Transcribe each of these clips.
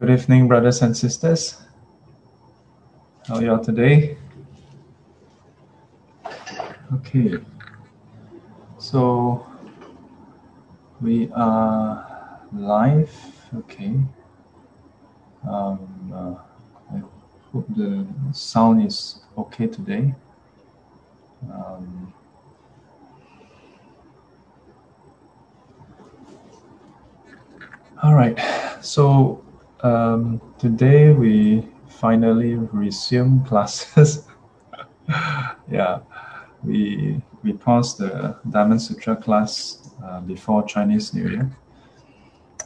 Good evening, brothers and sisters. How are you all today? Okay, so we are live. Okay, um, uh, I hope the sound is okay today. Um, all right, so um, today we finally resume classes. yeah, we we paused the Diamond Sutra class uh, before Chinese New Year,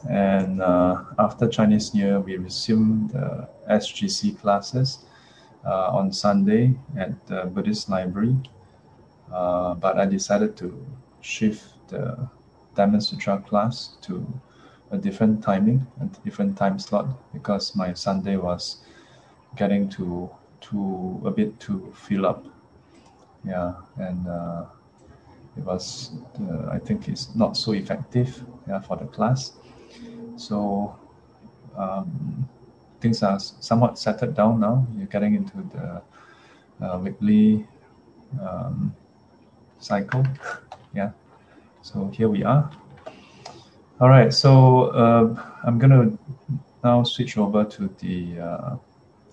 and uh, after Chinese New Year we resumed the SGC classes uh, on Sunday at the Buddhist Library. Uh, but I decided to shift the Diamond Sutra class to a different timing, a different time slot, because my Sunday was getting to to a bit to fill up. Yeah, and uh, it was uh, I think it's not so effective. Yeah, for the class. So um, things are somewhat settled down now. You're getting into the uh, weekly um, cycle. yeah. So here we are. All right, so uh, I'm gonna now switch over to the, uh,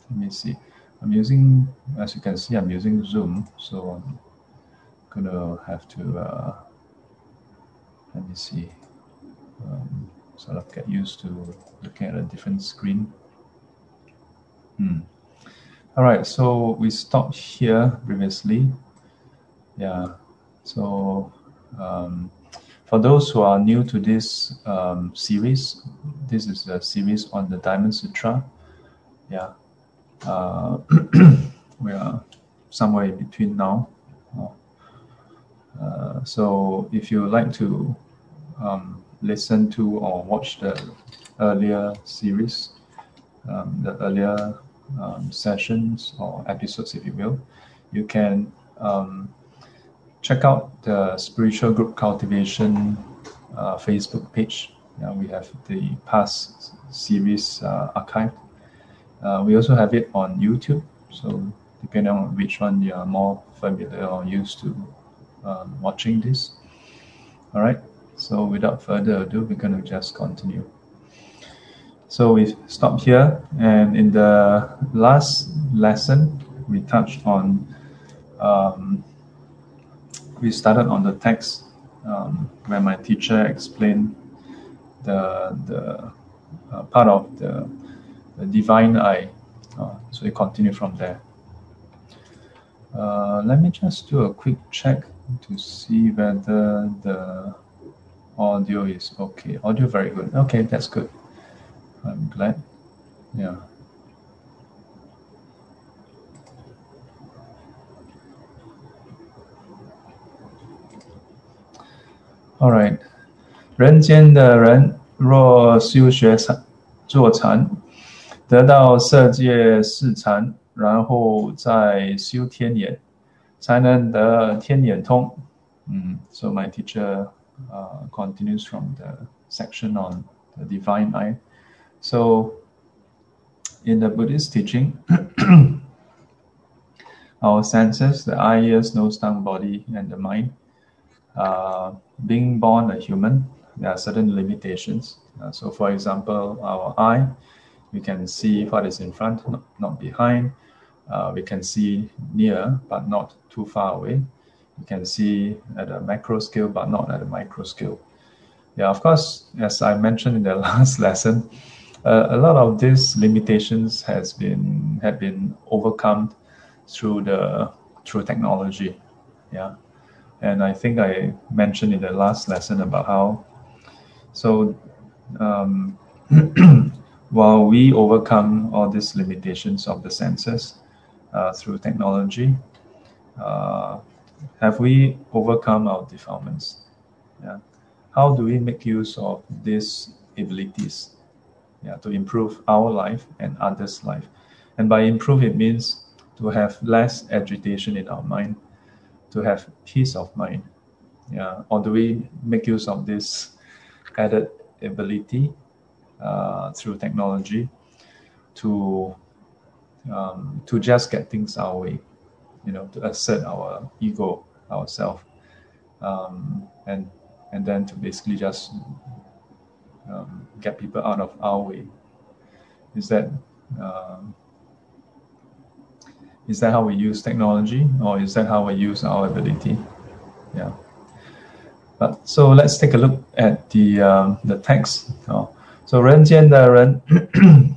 let me see. I'm using, as you can see, I'm using Zoom, so I'm gonna have to, uh, let me see, um, sort of get used to looking at a different screen. Hmm. All right, so we stopped here previously. Yeah, so um, for those who are new to this um, series, this is a series on the Diamond Sutra. Yeah, uh, we are somewhere in between now. Uh, so if you like to um, listen to or watch the earlier series, um, the earlier um, sessions or episodes, if you will, you can um, check out the spiritual group cultivation uh, Facebook page. Uh, we have the past series uh, archived. Uh, we also have it on YouTube. So depending on which one you are more familiar or used to um, watching this. All right. So without further ado, we're going to just continue. So we stopped here, and in the last lesson, we touched on um, we started on the text um, where my teacher explained the the uh, part of the, the divine eye. Uh, so we continue from there. Uh, let me just do a quick check to see whether the audio is okay. Audio very good. Okay, that's good. I'm glad. Yeah. All right，人间的人若修学禅坐禅，得到色界四禅，然后再修天眼，才能得天眼通。嗯，So my teacher uh, continues from the section on the divine eye. So in the Buddhist teaching, our senses, the eye, ears, nose, tongue, body, and the mind uh, being born a human, there are certain limitations. Uh, so, for example, our eye, we can see what is in front, not, not behind. Uh, we can see near, but not too far away. We can see at a macro scale, but not at a micro scale. Yeah, of course, as I mentioned in the last lesson, uh, a lot of these limitations has been have been overcome through the through technology. Yeah, and I think I mentioned in the last lesson about how, so um, while we overcome all these limitations of the senses uh, through technology, uh, have we overcome our defilements? Yeah. How do we make use of these abilities yeah, to improve our life and others' life? And by improve, it means to have less agitation in our mind, to have peace of mind? Yeah, or do we make use of this added ability uh, through technology to um, to just get things our way, you know, to assert our ego, ourself, um, and and then to basically just um, get people out of our way. Is that um, is that how we use technology, or is that how we use our ability? Yeah. But so let's take a look at the um, the text. Oh, so 人间的人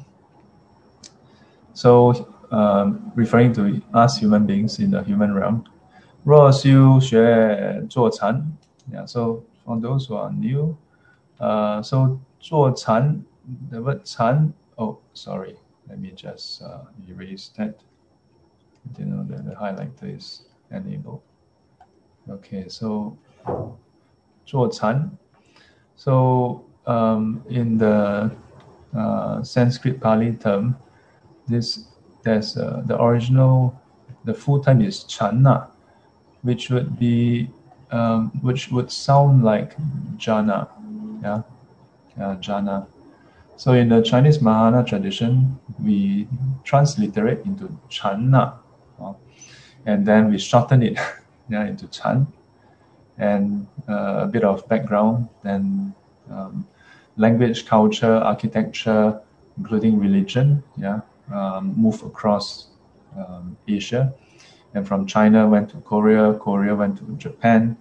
so um, referring to us human beings in the human realm. 若修学坐禅 yeah, so for those who are new, uh, so 坐禅 the word 禅 oh sorry, let me just uh, erase that. You know that the highlighter is enabled. Okay, so 坐禅. So um, in the uh, Sanskrit Pali term, this there's uh, the original, the full time is chana, which would be um, which would sound like jhana, yeah, yeah, jhana. So in the Chinese Mahayana tradition, we transliterate into chana, uh, and then we shorten it yeah, into chan. And uh, a bit of background, then um, language, culture, architecture, including religion, yeah, um, move across um, Asia. And from China went to Korea, Korea went to Japan.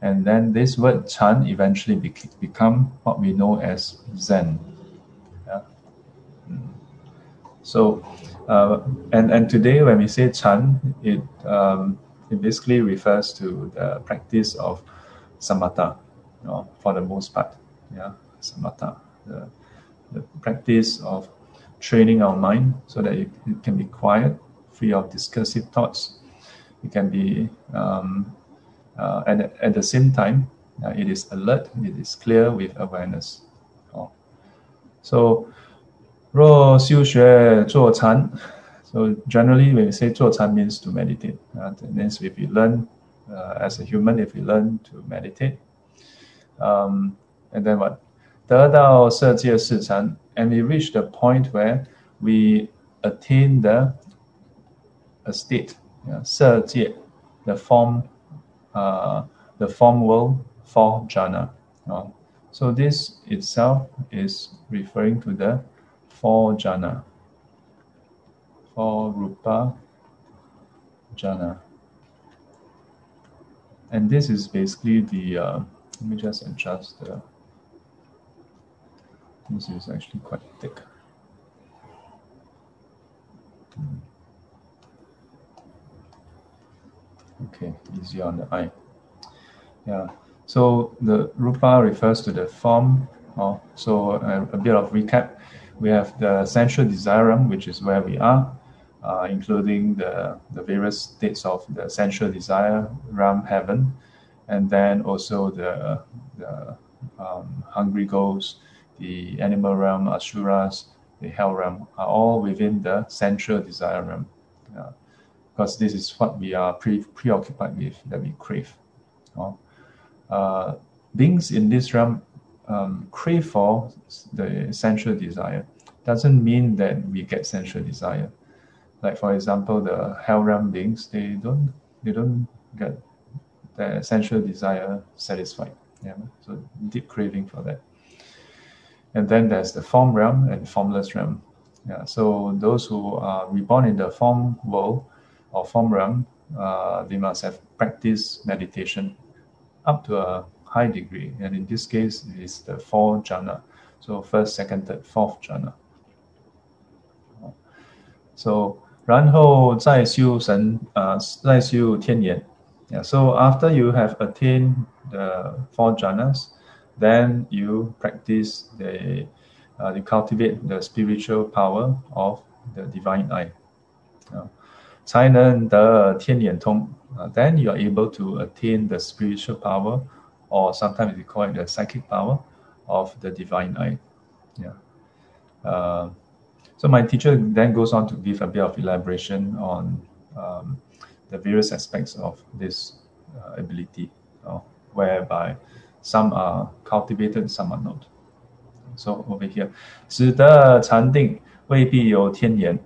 And then this word Chan eventually bec- become what we know as Zen. Yeah? Mm. So, uh, and, and today when we say Chan, it, um, it basically refers to the practice of samatha, you know, for the most part. Yeah, samatha, the, the practice of training our mind so that it, it can be quiet, free of discursive thoughts. It can be, um, uh, and at the same time, uh, it is alert, it is clear with awareness. Oh. So, 若修学坐禅, so generally when we say 坐禅 means to meditate. Uh, that means if you learn uh, as a human, if you learn to meditate, um, and then what? 得到色界四禅 and we reach the point where we attain the a state, yeah, 色界, the form, uh, the form world for jhana. Uh, so this itself is referring to the four jhana, four rupa jhana. And this is basically the, uh, let me just adjust the this is actually quite thick. Hmm. Okay, easy on the eye. Yeah, so the rupa refers to the form. Oh, so a, a bit of recap. We have the desire realm, which is where we are, uh, including the, the various states of the desire realm, heaven, and then also the, the um, hungry ghosts, the animal realm, asuras, the hell realm are all within the central desire realm. Because this is what we are pre- preoccupied with, that we crave. Uh, beings in this realm um, crave for the sensual desire. Doesn't mean that we get sensual desire. Like for example, the hell realm beings, they don't they don't get the sensual desire satisfied. Yeah, so deep craving for that. And then there's the form realm and formless realm. Yeah, so those who are reborn in the form world or form realm, uh, they must have practiced meditation up to a high degree. And in this case, it is the four jhana. So first, second, third, fourth jhana. So 然后再修神啊，再修天眼。Yeah, so after you have attained the four jhanas, then you practice the uh, you cultivate the spiritual power of the divine eye. Uh, then you are able to attain the spiritual power, or sometimes we call it the psychic power of the divine eye. Yeah. Uh, so my teacher then goes on to give a bit of elaboration on um, the various aspects of this uh, ability, uh, whereby some are cultivated, some are not. So over here, 使得禅定 未必有天眼。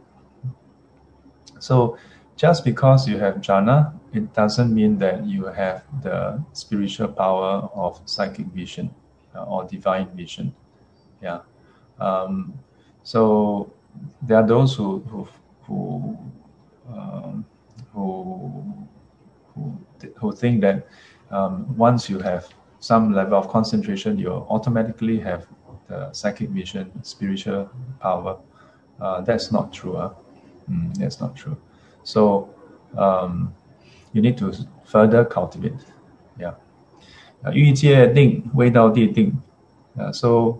So just because you have jhana, it doesn't mean that you have the spiritual power of psychic vision uh, or divine vision. Yeah. Um, so there are those who who who um, who, who, who think that um, once you have some level of concentration, you automatically have the psychic vision, spiritual power. Uh, that's not true. Huh? Mm, that's not true. So um, you need to further cultivate. Yeah. 欲界定，未到地定。Uh, so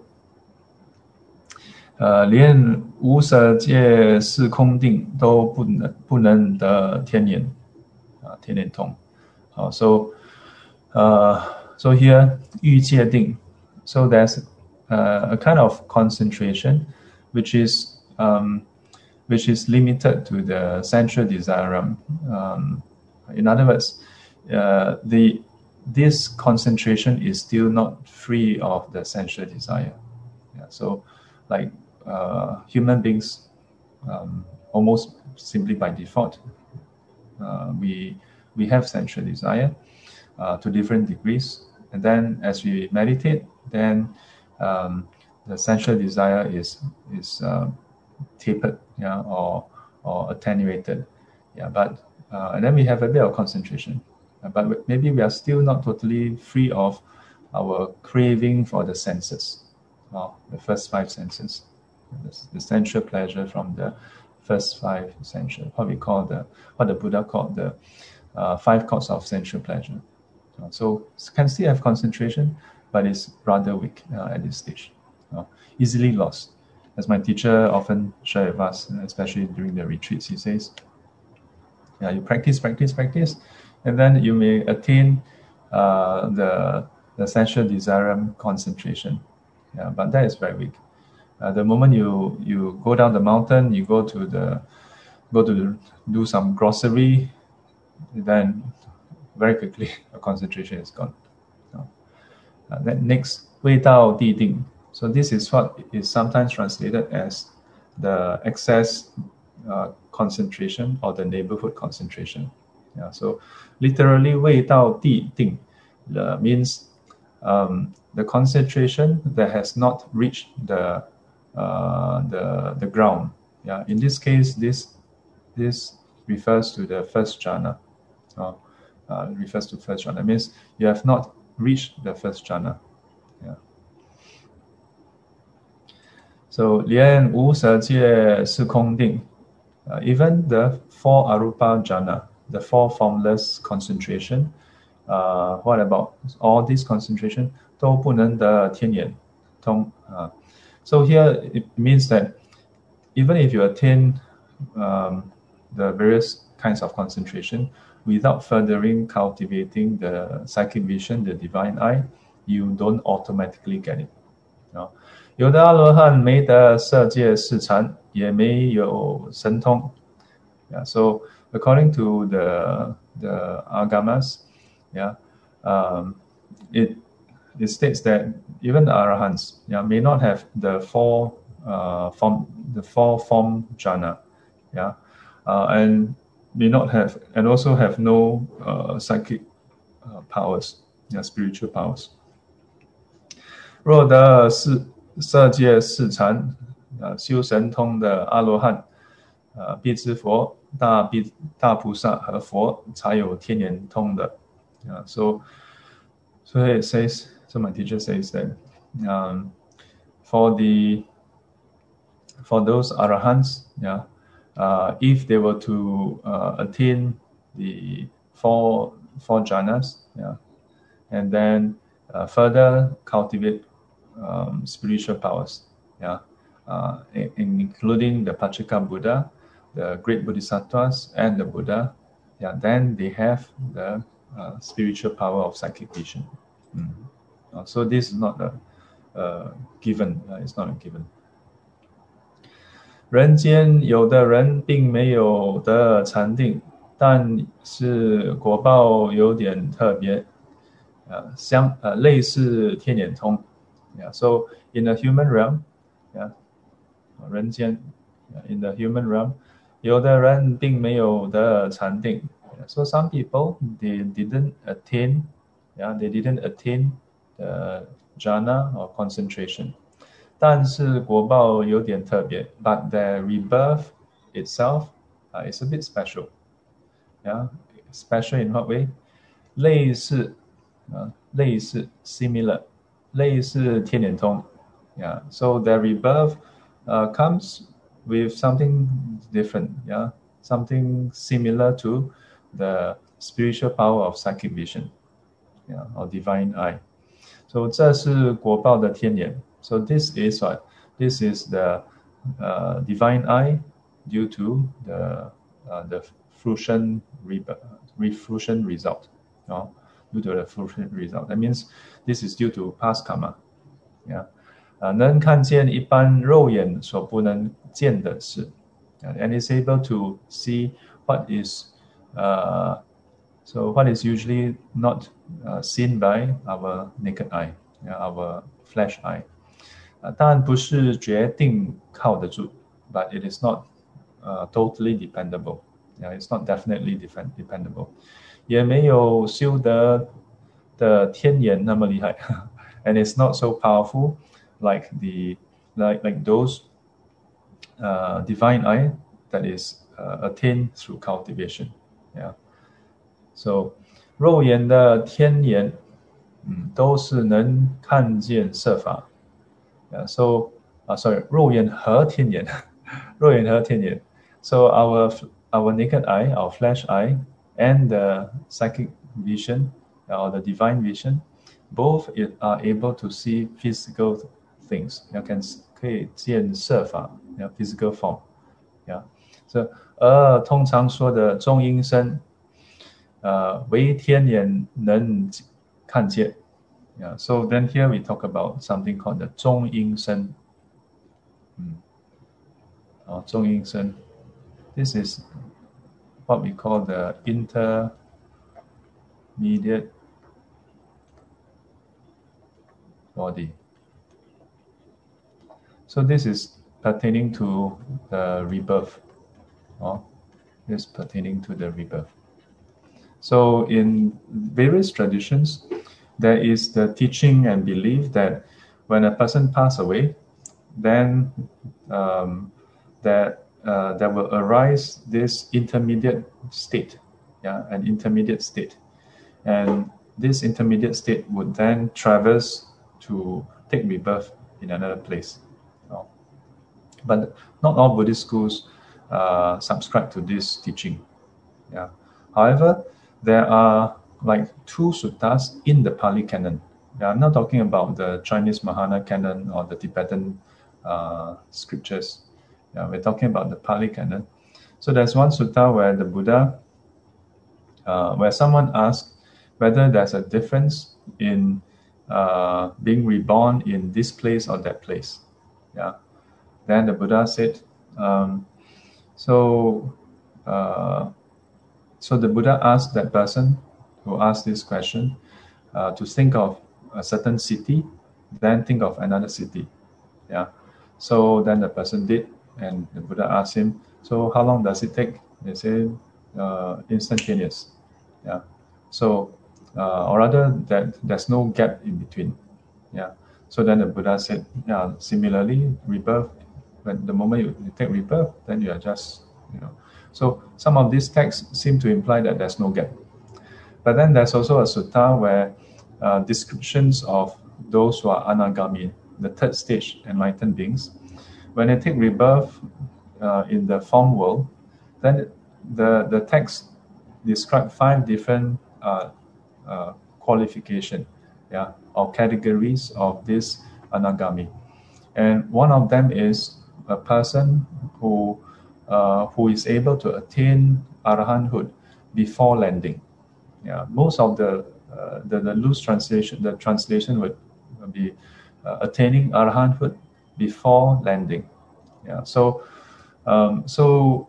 呃，连无色界是空定都不能不能得天眼啊，天眼通。好，so 呃，so here 欲界定，so there's uh, a kind of concentration which is um, which is limited to the central desire. Um, in other words, uh, the this concentration is still not free of the sensual desire. Yeah, so like uh, human beings, um, almost simply by default, uh, we we have sensual desire uh, to different degrees, and then as we meditate, then um, the sensual desire is is uh, tapered, yeah, or or attenuated, yeah. But uh, and then we have a bit of concentration, but maybe we are still not totally free of our craving for the senses, the first five senses the, sensual pleasure from the first five sensual, what we call the, what the Buddha called the uh, five cords of sensual pleasure. Uh, so can still have concentration, but it's rather weak uh, at this stage, uh, easily lost. As my teacher often shared with us, especially during the retreats, he says, yeah, you practice, practice, practice, and then you may attain uh, the, the essential desire concentration. Yeah, but that is very weak. Uh, the moment you you go down the mountain, you go to the go to do some grocery, then very quickly a concentration is gone. So, uh, then next, 未到地定. So this is what is sometimes translated as the access uh, concentration or the neighborhood concentration. Yeah, so literally, 未到地定 uh, means um, the concentration that has not reached the uh, the the ground. Yeah, in this case, this this refers to the first jhana. Uh, uh, refers to first jhana means you have not reached the first jhana. Yeah. So 连无色界是空定。Uh, even the four arupa jhana, the four formless concentration, uh, what about all this concentration 都不能得天眼通啊。Uh, so here it means that even if you attain um, the various kinds of concentration without furthering cultivating the psychic vision, the divine eye, you don't automatically get it. 有的阿罗汉没得色界视禅， 也没有神通。Yeah, so according to the the agamas, yeah, um, it it states that even the arahants yeah, may not have the four uh, form the four form jhana, yeah, uh, and may not have and also have no uh, psychic uh, powers, yeah, spiritual powers. 若得是色界四禅， 呃，修神通的阿罗汉，呃，必知佛、大必大菩萨和佛才有天眼通的，啊、uh,，so so it says so my teacher says that um, for the for those arahants, yeah, uh, if they were to uh, attain the four four jhanas, yeah, and then uh, further cultivate um, spiritual powers, yeah, uh, in, including the Pacceka Buddha, the great bodhisattvas, and the Buddha, yeah, then they have the uh, spiritual power of psychic vision. Mm. Uh, so this is not a, a given, uh, it's not a given. 人间有的人并没有得禅定，但是果报有点特别，呃，相呃类似天眼通，yeah. Uh, so in the human realm, 人间 In the human realm，有的人并没有得禅定。So some people they didn't attain, yeah, they didn't attain the jhana or concentration. 但是果报有点特别，but the rebirth itself uh, is a bit special. Yeah, special in what way? 类似啊，类似 similar，类似天眼通。Yeah, so the rebirth uh, comes with something different. Yeah, something similar to the spiritual power of psychic vision. Yeah, or divine eye. So 这是果报的天眼。So this is what this is the uh, divine eye due to the uh, the fruition refruition result. No? due to the fruition result. That means this is due to past karma. Yeah. 啊，能看见一般肉眼所不能见的事，and is able to see what is, uh, so what is usually not uh, seen by our naked eye, yeah, our flesh eye. 啊，当然不是决定靠得住，but it is not uh, totally dependable. Yeah, it's not definitely defend, dependable. 也没有修得的天眼那么厉害，and it's not so powerful like the like like those uh, divine eye that is uh, attained through cultivation. Yeah. So 肉眼的天眼，嗯，都是能看见色法。Yeah. So 啊、uh,，sorry，肉眼和天眼，肉眼和天眼。So our our naked eye, our flesh eye, and the psychic vision or the divine vision, both are able to see physical things. You can 可以见色法，yeah, physical form. Yeah. So 而通常说的中阴身，呃，为天眼能看见。Yeah. So then here we talk about something called the 中阴身。嗯，哦，中阴身。This is what we call the intermediate body. So this is pertaining to the rebirth. Oh, this pertaining to the rebirth. So in various traditions, there is the teaching and belief that when a person pass away, then um, that uh, that will arise this intermediate state, yeah, an intermediate state, and this intermediate state would then traverse to take rebirth in another place. But not all Buddhist schools uh, subscribe to this teaching. Yeah. However, there are like two suttas in the Pali canon. Yeah, I'm not talking about the Chinese Mahayana canon or the Tibetan uh, scriptures. Yeah, we're talking about the Pali canon. So there's one sutta where the Buddha, uh, where someone asked whether there's a difference in uh, being reborn in this place or that place. Yeah. Then the Buddha said, um, so, uh, so the Buddha asked that person who asked this question uh, to think of a certain city, then think of another city. Yeah. So then the person did, and the Buddha asked him, so how long does it take? They said, uh, instantaneous. Yeah. So uh, or rather that there's no gap in between. Yeah. So then the Buddha said, yeah, similarly, rebirth, when the moment you, you take rebirth, then you are just, you know. So some of these texts seem to imply that there's no gap. But then there's also a sutta where uh, descriptions of those who are anagami, the third stage enlightened beings, when they take rebirth uh, in the form world, then the, the text describe five different uh, uh, qualification, yeah, or categories of this anagami. And one of them is a person who uh, who is able to attain arahanthood before landing. Yeah, most of the uh, the, the loose translation, the translation would be uh, attaining arahanthood before landing. Yeah, so um, so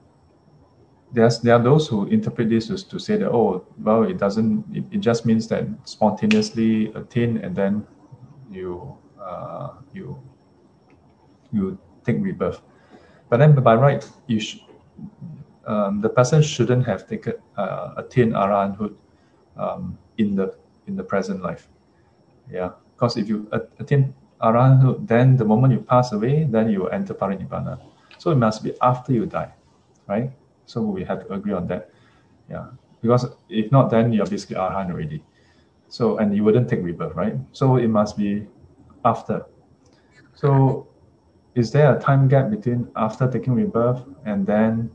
there's there are those who interpret this to, to say that oh well it doesn't it, it just means that spontaneously attain and then you uh, you you take rebirth But then by right, you sh- um, the person shouldn't have taken uh, attained arahanthood um, in the in the present life. Yeah, because if you attain arahanthood, then the moment you pass away, then you enter parinibbana. So it must be after you die, right? So we have to agree on that. Yeah, because if not, then you're basically arahant already. So and you wouldn't take rebirth, right? So it must be after. So is there a time gap between after taking rebirth and then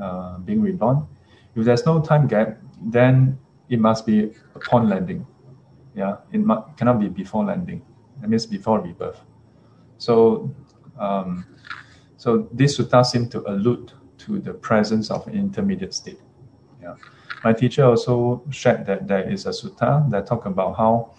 uh, being reborn? If there's no time gap, then it must be upon landing. Yeah, it cannot be before landing. That means before rebirth. So, um, so this sutta seems to allude to the presence of an intermediate state. Yeah, my teacher also shared that there is a sutta that talk about how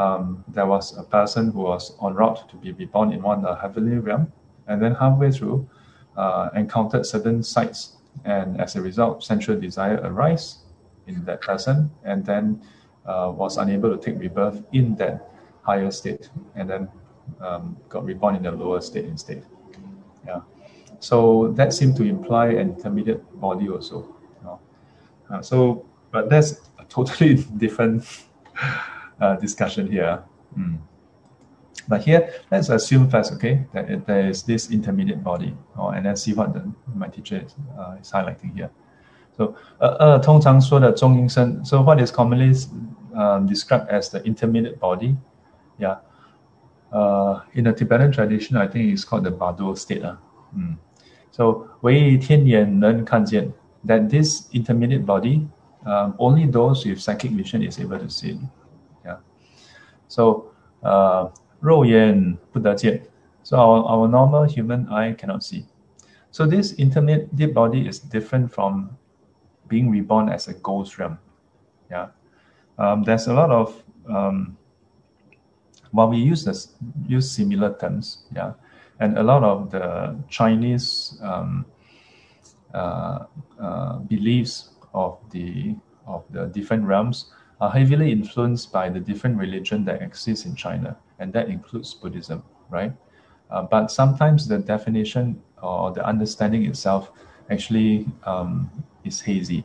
um, there was a person who was en route to be reborn in one of the heavenly realm, and then halfway through, uh, encountered certain sights, and as a result, sensual desire arise in that person, and then uh, was unable to take rebirth in that higher state, and then um, got reborn in the lower state instead. Yeah, so that seemed to imply an intermediate body also. You know? uh, so, but that's a totally different uh, discussion here. Mm. But here, let's assume first, okay, that it, there is this intermediate body, oh, and then see what the, my teacher is, uh, is highlighting here. So, uh, uh, so what is commonly um, described as the intermediate body, yeah. Uh, in the Tibetan tradition, I think it's called the Bardo state. Uh. Mm. So, 为天眼能看见, that this intermediate body, um, only those with psychic vision is able to see. Yeah. So, uh, 肉眼不得见. So our, our normal human eye cannot see. So this intermediate body is different from being reborn as a ghost realm. Yeah. Um, there's a lot of um, while we use this use similar terms, yeah, and a lot of the Chinese um, uh, uh, beliefs of the of the different realms are heavily influenced by the different religion that exists in China and that includes Buddhism, right? Uh, but sometimes the definition or the understanding itself actually um, is hazy,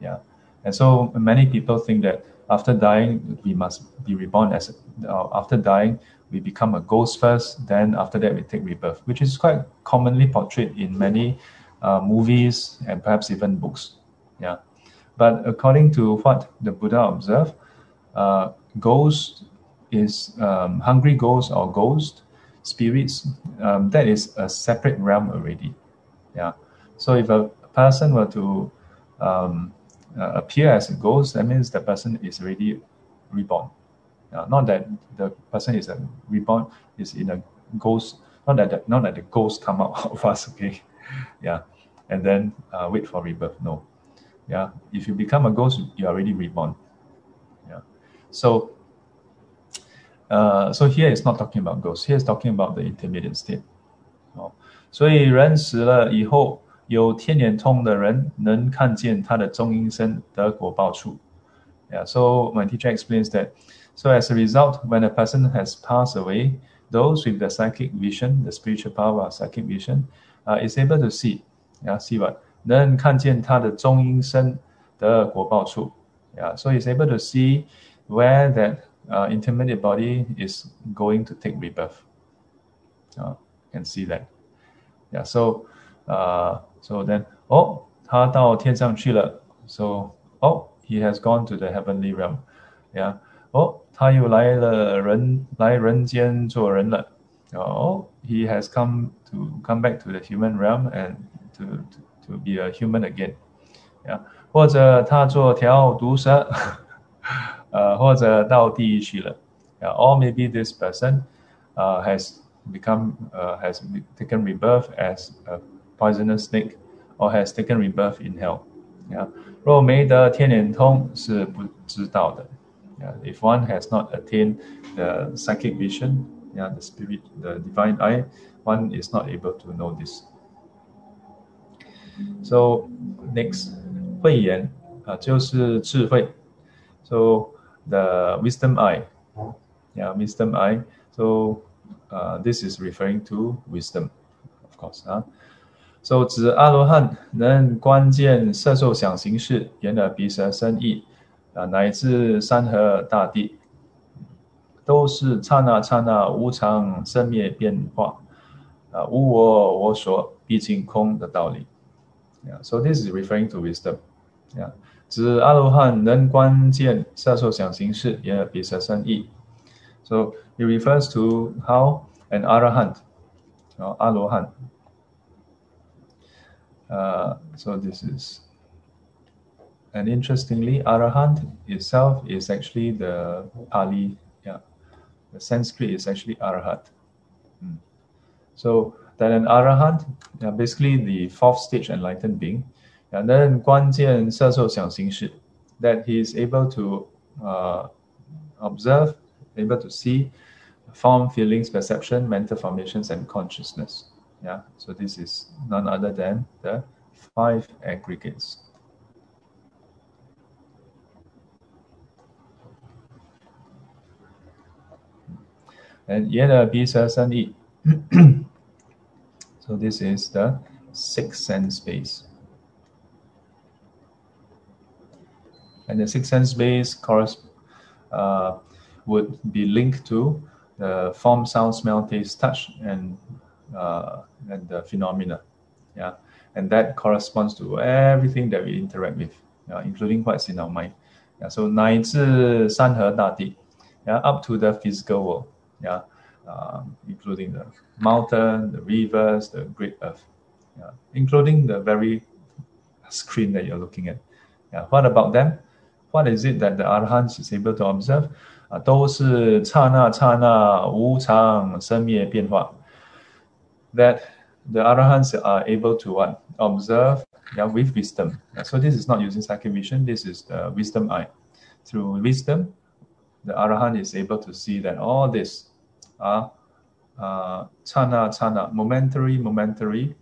yeah. And so many people think that after dying we must be reborn as uh, after dying we become a ghost first, then after that we take rebirth, which is quite commonly portrayed in many uh, movies and perhaps even books, yeah. But according to what the Buddha observed, uh, ghosts is um, hungry ghosts or ghost spirits. Um, that is a separate realm already. Yeah. So if a person were to um, uh, appear as a ghost, that means the person is already reborn. Uh, not that the person is a reborn is in a ghost. Not that the, not that the ghost come out of us. Okay. Yeah. And then uh, wait for rebirth. No. Yeah. If you become a ghost, you're already reborn. Yeah. So uh, so here is not talking about ghosts. Here is talking about the intermediate state. 哦，所以人死了以后，有天眼通的人能看见他的中阴身得果报处。Yeah, so my teacher explains that. So as a result, when a person has passed away, those with the psychic vision, the spiritual power, psychic vision, uh, is able to see. Yeah, see what? 能看见他的中阴身的果报处。Yeah, so he's able to see where that uh, intermediate body is going to take rebirth. Uh, can see that. Yeah, so uh, so then oh 他到天上去了 so oh he has gone to the heavenly realm. Yeah. Oh 他又来了人来人间做人了 oh he has come to come back to the human realm and to to, to be a human again. Yeah. 或者他做条毒蛇呃，或者到地狱去了，yeah, or maybe this person uh, has become uh, has taken rebirth as a poisonous snake or has taken rebirth in hell. Yeah. 若没得天眼通是不知道的。Yeah. If one has not attained the psychic vision, yeah, the spirit, the divine eye, one is not able to know this. So next, 慧眼啊，就是智慧。So the wisdom eye. Yeah, wisdom eye. So uh, this is referring to wisdom, of course. 啊 So 指阿罗汉能观见色受想行识，眼耳鼻舌身意啊，乃至山河大地，都是刹那刹那无常生灭变化啊，无我我所毕竟空的道理。Yeah, so this is referring to wisdom. Yeah. 指阿罗汉能观见色受想行识，眼耳鼻舌身意。So it refers to how an arahant, or alohan. Uh, so this is, and interestingly, arahant itself is actually the Pali, yeah, the Sanskrit is actually arahat. Mm. So that an arahant, yeah, basically the fourth stage enlightened being, yeah, then guan that he is able to uh, observe, able to see form, feelings, perception, mental formations, and consciousness. Yeah, so this is none other than the five aggregates. And 眼耳鼻舌身意。So this is the sixth sense space. And the sixth sense space uh, would be linked to the form, sound, smell, taste, touch, and uh, and the phenomena. Yeah, and that corresponds to everything that we interact with, yeah, including what's in our mind. Yeah, so 乃至山河大地, yeah, up to the physical world. Yeah, um, including the mountain, the rivers, the great earth, yeah, including the very screen that you're looking at. Yeah, what about them? What is it that the arahant is able to observe? 啊，都是刹那刹那无常生灭变化。That the arahants are able to what observe, yeah, with wisdom. So this is not using psychic vision. This is the wisdom eye. Through wisdom, the arahant is able to see that all this are uh, chana chana, momentary, momentary,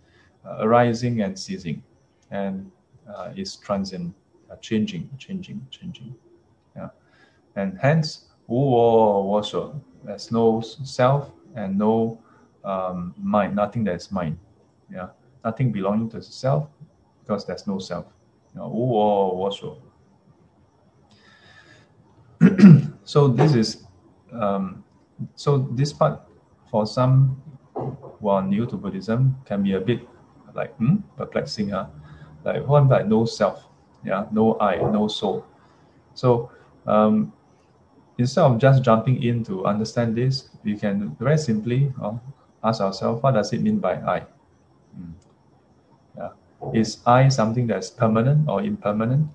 uh, arising and ceasing, and uh, is transient, uh, changing, changing, changing. Yeah. And hence, wo wo there's no self and no um, mind, nothing that is mine. Yeah, nothing belonging to self because there's no self. You know, wo so this is um, so this part for some who are new to Buddhism can be a bit like hmm, perplexing, huh? Like what about no self? Yeah, no I, no soul. So um, instead of just jumping in to understand this, we can very simply uh, ask ourselves, what does it mean by I? Mm. Yeah. Is I something that's permanent or impermanent?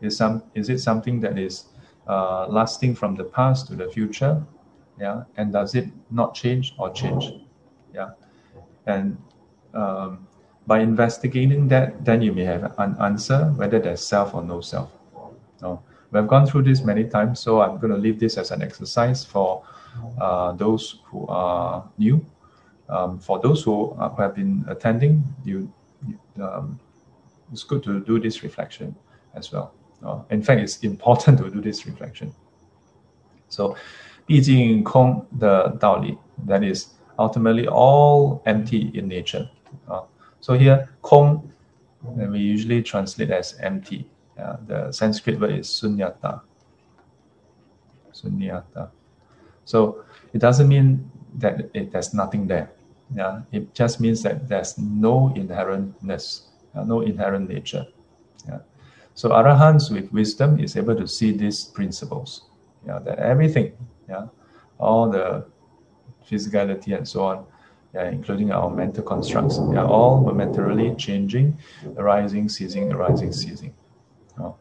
Is some is it something that is uh, lasting from the past to the future? yeah? And does it not change or change? Yeah. And um, by investigating that then you may have an answer whether there's self or no self. No. We've gone through this many times so i'm going to leave this as an exercise for uh, those who are new. Um, for those who, are, who, have been attending you, um, it's good to do this reflection as well. Uh, in fact it's important to do this reflection. So that is ultimately all empty in nature. Uh, so here, 空, and we usually translate as empty. Yeah, the Sanskrit word is sunyata. Sunyata. So it doesn't mean that it, there's nothing there. Yeah, it just means that there's no inherentness, uh, no inherent nature. Yeah. So arahants with wisdom is able to see these principles. Yeah, that everything, yeah? All the physicality and so on yeah, including our mental constructs yeah all momentarily changing arising ceasing arising ceasing. Oh,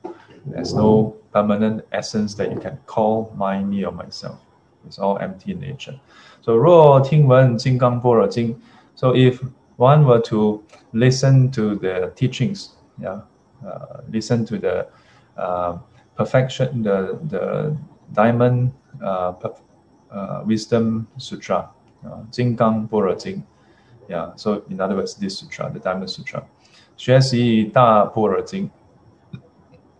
there's no permanent essence that you can call my me or myself. It's all empty in nature. So raw ting gang bo so if one were to listen to the teachings yeah uh, listen to the uh, perfection the the diamond uh, uh wisdom sutra, uh, 金刚般若经, yeah. So in other words, this sutra, the diamond sutra, 学习大般若经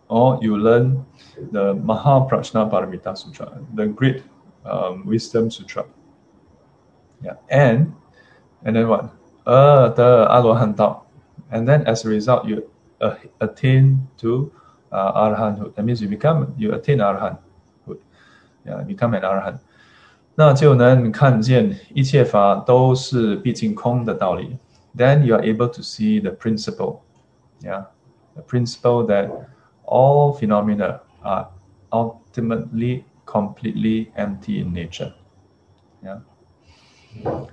or you learn the Mahaprajna Paramita Sutra, the great um, wisdom sutra. Yeah, and and then what? Uh, the and then as a result, you uh, attain to uh, arhanhood. That means you become you attain arhanhood, yeah, become an arhan. 那就能看见一切法都是毕竟空的道理。Then you are able to see the principle, yeah, the principle that all phenomena are ultimately completely empty in nature. Yeah.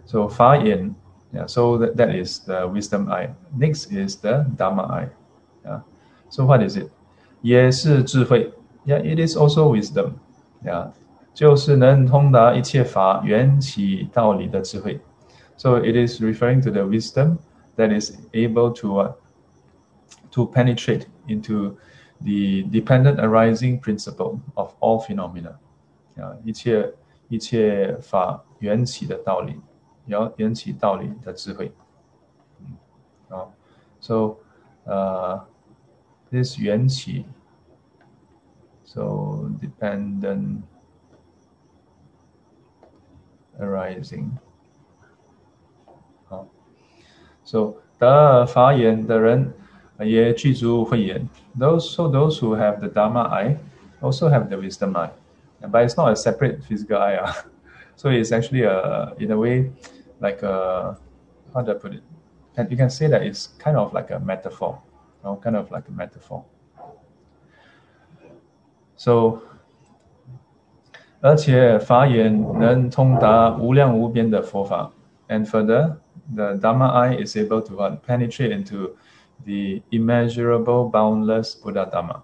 So Fa Yin, yeah, so that, that is the wisdom eye. Next is the Dharma eye. Yeah. So what is it? 也是智慧. Yeah, it is also wisdom. Yeah. 就是能通达一切法缘起道理的智慧。So it is referring to the wisdom that is able to uh, to penetrate into the dependent arising principle of all phenomena. 啊，一切一切法缘起的道理，缘缘起道理的智慧。嗯，啊，so 呃，this 缘起，so dependent arising。好，so 得法眼的人也具足慧眼。Those so those who have the Dharma eye also have the wisdom eye but it's not a separate physical eye. Uh. So it's actually a, in a way, like a, how do I put it? And you can say that it's kind of like a metaphor, you know, kind of like a metaphor. So 而且法眼能通达无量无边的佛法，and further, the Dharma eye is able to uh, penetrate into the immeasurable, boundless Buddha Dharma.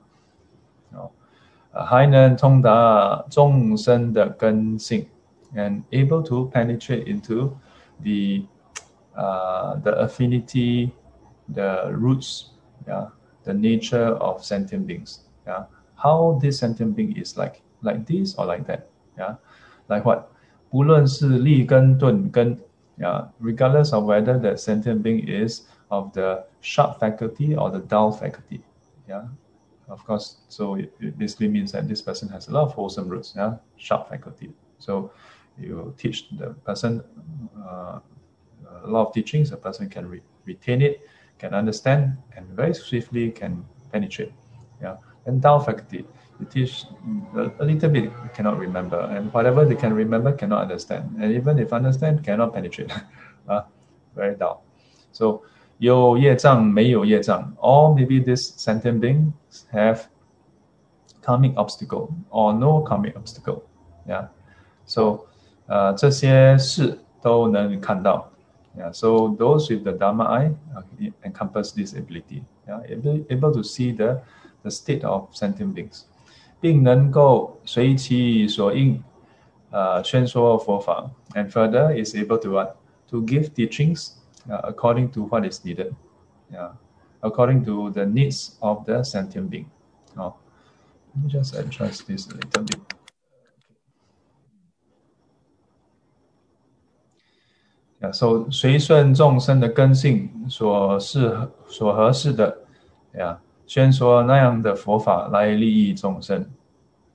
还能通达众生的根性，and able to penetrate into the uh, the affinity, the roots, yeah, the nature of sentient beings. Yeah, how this sentient being is like, like this or like that. Yeah, like what? 不论是立根钝根，yeah, regardless of whether that sentient being is of the sharp faculty or the dull faculty. Yeah, of course, so it, it, basically means that this person has a lot of wholesome roots, yeah, sharp faculty. So you teach the person uh, a lot of teachings, the person can re- retain it, can understand, and very swiftly can penetrate. Yeah, and dull faculty, you teach a, a little bit, cannot remember, and whatever they can remember, cannot understand, and even if understand, cannot penetrate. uh, very dull. So 有业障没有业障，or maybe this sentient beings have karmic obstacle or no karmic obstacle. Yeah, so 呃这些事都能看到。Yeah, so those with the Dharma eye uh, encompass this ability. Yeah, able, able to see the the state of sentient beings， 并能够随其所应，呃宣说佛法，and further is able to what to give teachings uh, according to what is needed. Yeah, according to the needs of the sentient being. Oh, let me just adjust this a little bit. Yeah, so 随顺众生的根性所适合所合适的，yeah, 宣说那样的佛法来利益众生。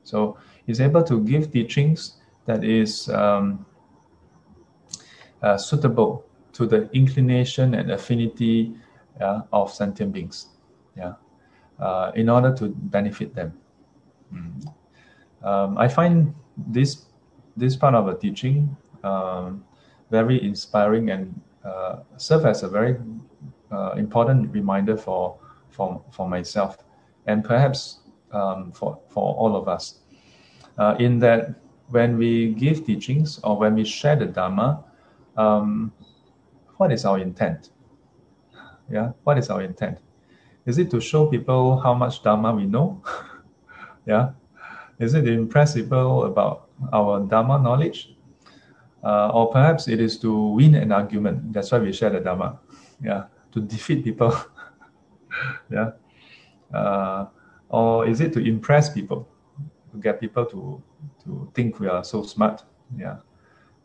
So he's able to give teachings that is um, uh, suitable to the inclination and affinity of sentient beings, yeah, uh, in order to benefit them. Mm. Um, I find this this part of the teaching um, very inspiring and uh, serve as a very uh, important reminder for for for myself and perhaps um, for for all of us. Uh, in that, when we give teachings or when we share the dharma, um, what is our intent? Yeah, what is our intent? Is it to show people how much Dharma we know? yeah, is it to impress people about our Dharma knowledge? Uh, or perhaps it is to win an argument. That's why we share the Dharma. Yeah, to defeat people. yeah. Uh, or is it to impress people, to get people to to think we are so smart? Yeah.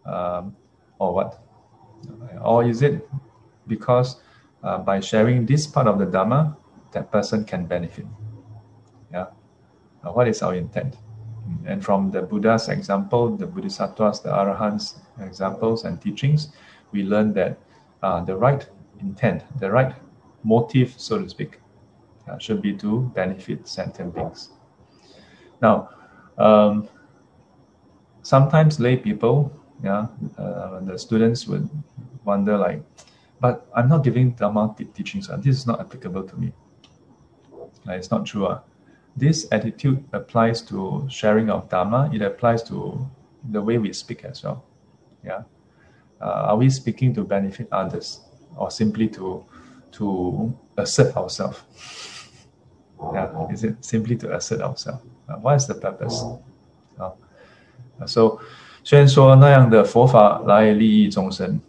Um, or what? Or is it because uh, by sharing this part of the Dharma, that person can benefit? Yeah. Uh, what is our intent? And from the Buddha's example, the Bodhisattvas, the Arahants examples and teachings, we learn that uh, the right intent, the right motive, so to speak, uh, should be to benefit sentient beings. Now, um, sometimes lay people, yeah, uh, the students would wonder like, but I'm not giving Dharma teachings. Uh, this is not applicable to me. Uh, it's not true. Uh. This attitude applies to sharing of Dharma. It applies to the way we speak as well. Yeah. Uh, are we speaking to benefit others or simply to to assert ourselves? Yeah. Is it simply to assert ourselves? Uh, what is the purpose? Uh, so 虽然说那样的佛法来利益众生，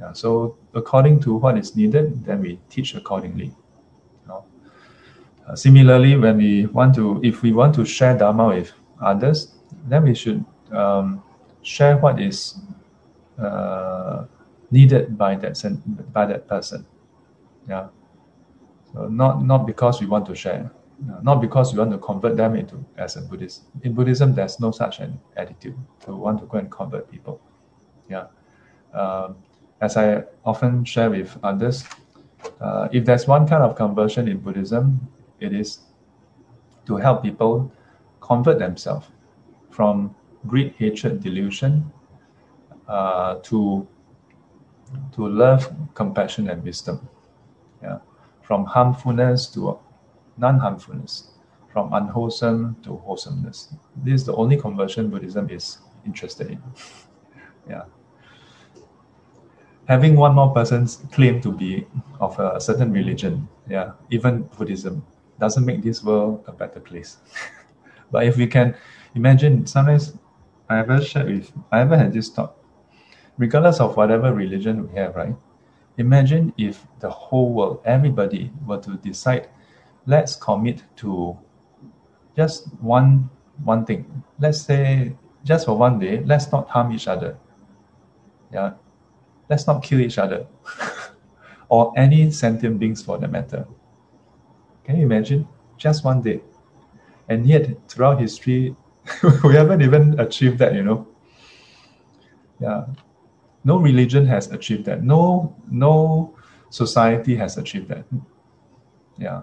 yeah, so according to what is needed, then we teach accordingly. Uh, similarly, when we want to, if we want to share Dharma with others, then we should um, share what is uh, needed by that by that person. Yeah. So not not because we want to share, not because we want to convert them into as a Buddhist. In Buddhism, there's no such an attitude to want to go and convert people. Yeah. Um, as I often share with others, uh, if there's one kind of conversion in Buddhism, it is to help people convert themselves from greed, hatred, delusion uh, to to love, compassion, and wisdom. Yeah, from harmfulness to non-harmfulness, from unwholesome to wholesomeness. This is the only conversion Buddhism is interested in. yeah. Having one more person claim to be of a certain religion, yeah, even Buddhism, doesn't make this world a better place. but if we can imagine, sometimes I ever shared with, I ever had this thought, regardless of whatever religion we have, right? Imagine if the whole world, everybody were to decide, let's commit to just one one thing. Let's say just for one day, let's not harm each other. Yeah. Let's not kill each other. or any sentient beings for that matter. Can you imagine? Just one day. And yet, throughout history, we haven't even achieved that, you know. Yeah. No religion has achieved that. No, no society has achieved that. Yeah.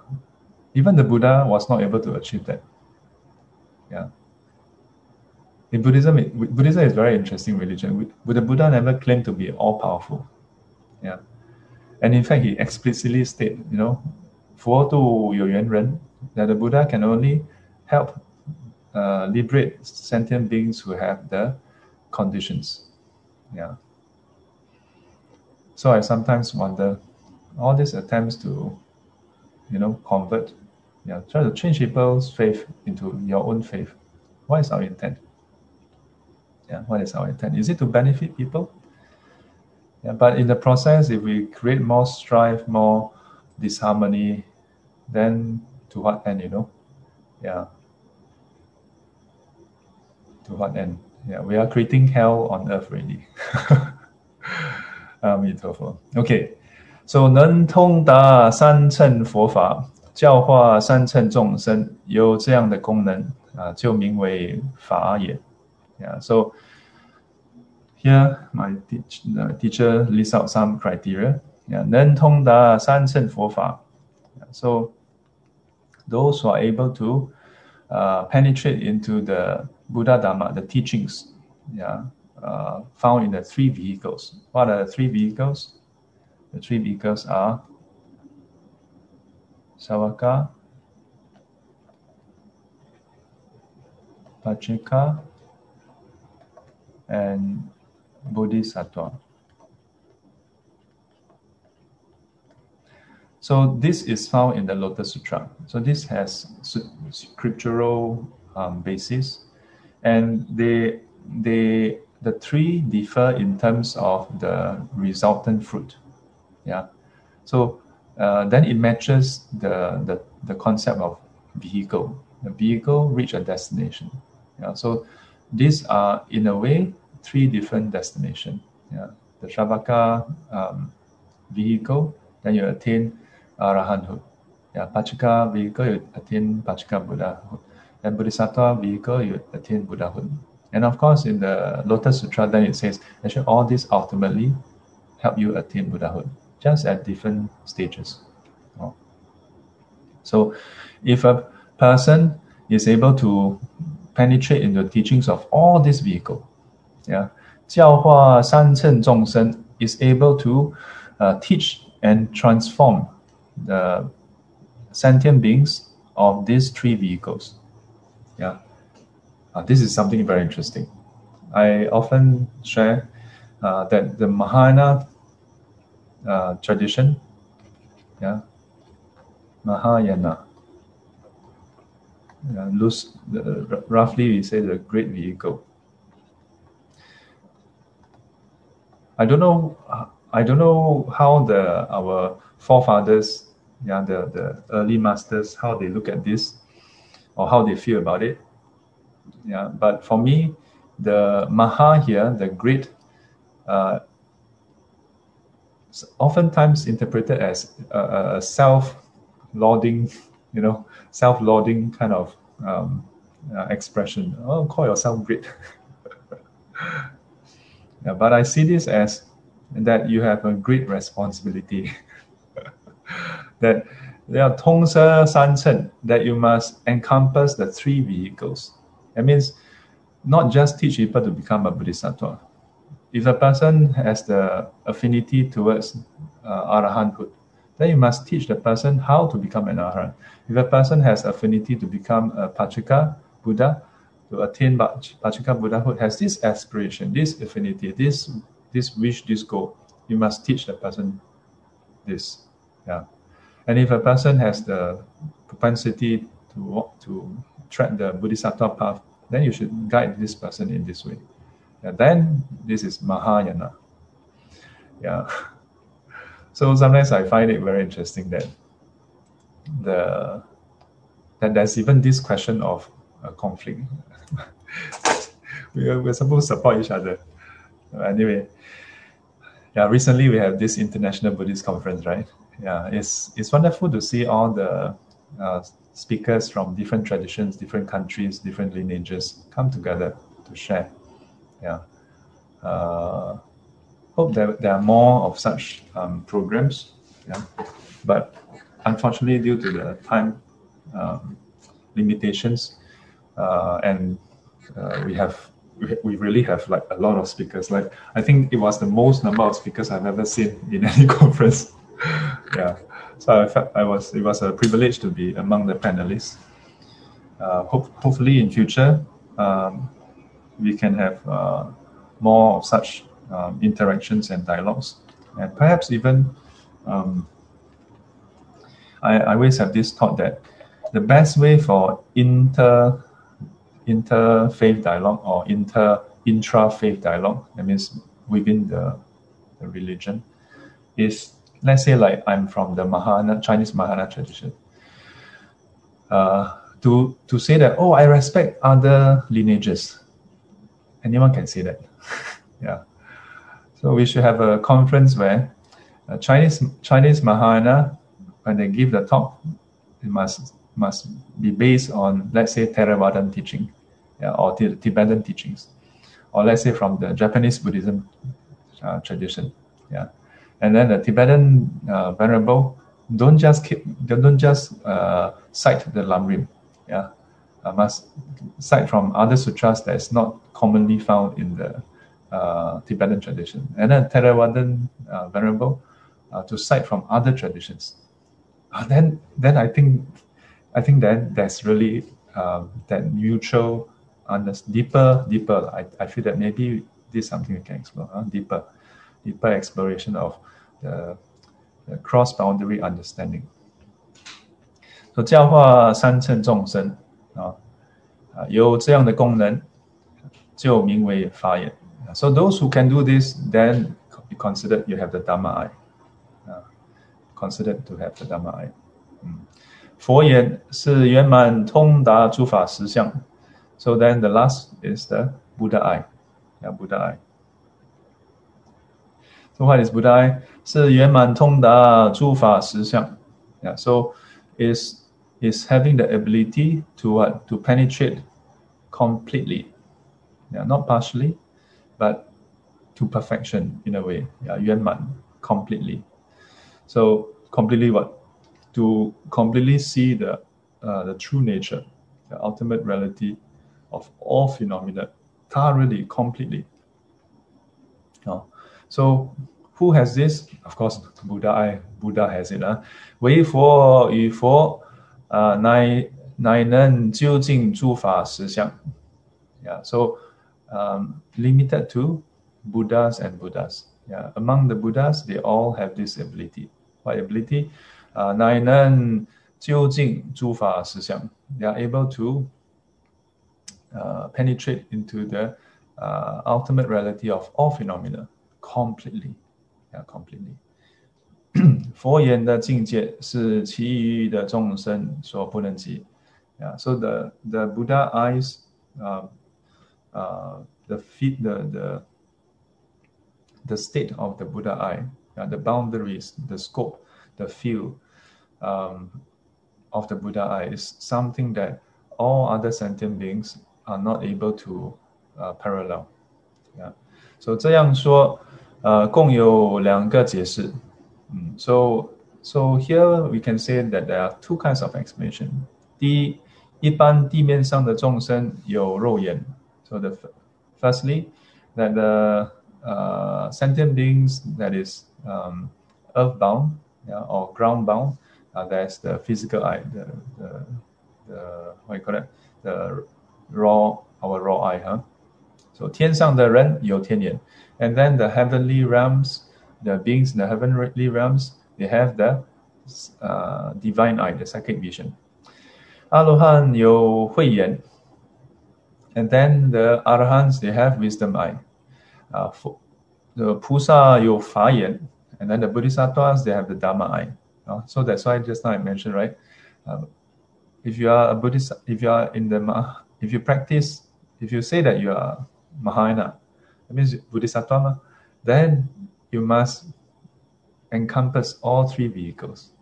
Even the Buddha was not able to achieve that. Yeah. In Buddhism, it, Buddhism is very interesting religion. But the Buddha never claimed to be all powerful. Yeah. And in fact, he explicitly stated, you know, for to Yuan Ren, that the Buddha can only help uh, liberate sentient beings who have the conditions. Yeah. So I sometimes wonder, all these attempts to, you know, convert, yeah, try to change people's faith into your own faith. What is our intent? Yeah, what is our intent? Is it to benefit people? Yeah, but in the process, if we create more strife, more disharmony, then to what end, you know? Yeah. To what end? Yeah, we are creating hell on earth already. 阿弥陀佛 Okay, so 能通达三乘佛法，教化三乘众生，有这样的功能啊，就名为法也。Yeah, so here my teach, the teacher lists out some criteria. Yeah, 能通达三乘佛法。So those who are able to uh, penetrate into the Buddha Dharma, the teachings, yeah, uh, found in the three vehicles. What are the three vehicles? The three vehicles are Savaka, Pacceka, and Bodhisattva. So this is found in the Lotus Sutra. So this has scriptural um, basis, and they they the three differ in terms of the resultant fruit. Yeah. So uh, then it matches the, the the concept of vehicle. The vehicle reach a destination. Yeah. So these are in a way three different destination. Yeah. The Sravaka um, vehicle, then you attain arahanthood. Yeah, Pacceka vehicle, you attain Pacceka Buddhahood. And Bodhisattva vehicle, you attain Buddhahood. And of course, in the Lotus Sutra, then it says, actually, all these ultimately help you attain Buddhahood, just at different stages. So, if a person is able to penetrate into the teachings of all these vehicle, yeah, 教化三乘众生 is able to uh, teach and transform the sentient beings of these three vehicles. Yeah, uh, this is something very interesting. I often share uh, that the Mahayana uh, tradition, yeah, Mahayana, uh, loose, roughly we say the great vehicle. I don't know. I don't know how the our forefathers, yeah, the the early masters, how they look at this, or how they feel about it. Yeah, but for me, the Maha here, the great, uh, oftentimes interpreted as a, a self-lauding, you know, self-lauding kind of um, uh, expression. Oh, call yourself great. yeah, but I see this as that you have a great responsibility. that there are tongsa sanchen that you must encompass the three vehicles. That means not just teach people to become a bodhisattva. If a person has the affinity towards uh, arahanthood, then you must teach the person how to become an arahant. If a person has affinity to become a Pacceka Buddha, to attain Pacceka Buddhahood, has this aspiration, this affinity, this this wish, this goal, you must teach the person this. Yeah. And if a person has the propensity to walk, to tread the Bodhisattva path, then you should guide this person in this way. And then this is Mahayana. Yeah. So sometimes I find it very interesting that the that there's even this question of a conflict. we are, we're supposed to support each other. Anyway, yeah, recently we have this International Buddhist Conference, right? Yeah, it's it's wonderful to see all the uh, speakers from different traditions, different countries, different lineages come together to share. Yeah. Uh, hope that there are more of such um, programs. Yeah. But unfortunately, due to the time um, limitations, uh, and uh, we have we really have like a lot of speakers. Like I think it was the most number of speakers I've ever seen in any conference. yeah. So I felt I was it was a privilege to be among the panelists. Uh, hope, hopefully in future um, we can have uh, more of such um, interactions and dialogues, and perhaps even um, I, I always have this thought that the best way for inter interfaith dialogue or inter intra faith dialogue, that means within the, the religion, is let's say like I'm from the Mahayana Chinese Mahayana tradition. Uh, to to say that oh I respect other lineages. Anyone can say that. yeah. So we should have a conference where uh, Chinese Chinese Mahayana, when they give the talk, it must must be based on let's say Theravadan teaching, yeah, or Tibetan teachings, or let's say from the Japanese Buddhism uh, tradition, yeah and then the Tibetan uh, venerable don't just keep, don't just uh, cite the Lamrim, yeah, uh, must cite from other sutras that is not commonly found in the uh, Tibetan tradition, and then Theravadan uh, venerable uh, to cite from other traditions. Uh, then, then I think, I think that that's really um, that mutual, under, deeper, deeper. I, I feel that maybe this is something we can explore deeper deeper exploration of the, the cross-boundary understanding. So 教化三乘众生啊啊有这样的功能，就名为法眼。So those who can do this, then you consider you have the Dhamma eye. Uh, considered to have the Dhamma eye. 嗯，佛眼是圆满通达诸法实相。So then the last is the Buddha eye. Yeah, Buddha eye. So what is Buddha eye? 是圆满通达诸法实相。Yeah, so is is having the ability to what to penetrate completely. Yeah, not partially, but to perfection in a way. Yeah, 圆满 completely. So completely what? to completely see the uh, the true nature, the ultimate reality of all phenomena thoroughly, completely. Uh, so who has this? Of course, Buddha. I Buddha has it. Uh. 唯佛与佛，啊、uh,，乃乃能究竟诸法实相。Yeah. So um, limited to Buddhas and Buddhas. Yeah. Among the Buddhas, they all have this ability. What ability? Uh, 乃能究竟诸法实相. They are able to uh, penetrate into the uh, ultimate reality of all phenomena completely. Yeah, completely. 佛言的境界是其余的众生所不能及。Yeah, so the the Buddha eyes, uh, uh, the feet, the the the state of the Buddha eye, uh, the boundaries, the scope, the field um, of the Buddha eye is something that all other sentient beings are not able to uh, parallel. Yeah. So 这样说， 呃，共有两个解释。嗯，So so here we can say that there are two kinds of explanation. 第一，一般地面上的众生有肉眼。So the firstly that the uh, sentient beings that is um, earthbound yeah, or groundbound, uh, that's the physical eye, the, the, the what you call it, the raw our raw eye, huh? So 天上的人有天眼, and then the heavenly realms, the beings in the heavenly realms, they have the uh, divine eye, the psychic vision. 阿罗汉有慧眼, and then the arahants they have wisdom eye. Uh, for, the pusa 有法眼, and then the bodhisattvas they have the dharma eye. Uh, so that's why just now I mentioned right. Um, if you are a Buddhist, if you are in the if you practice if you say that you are Mahayana, that means Bodhisattva, then you must encompass all three vehicles.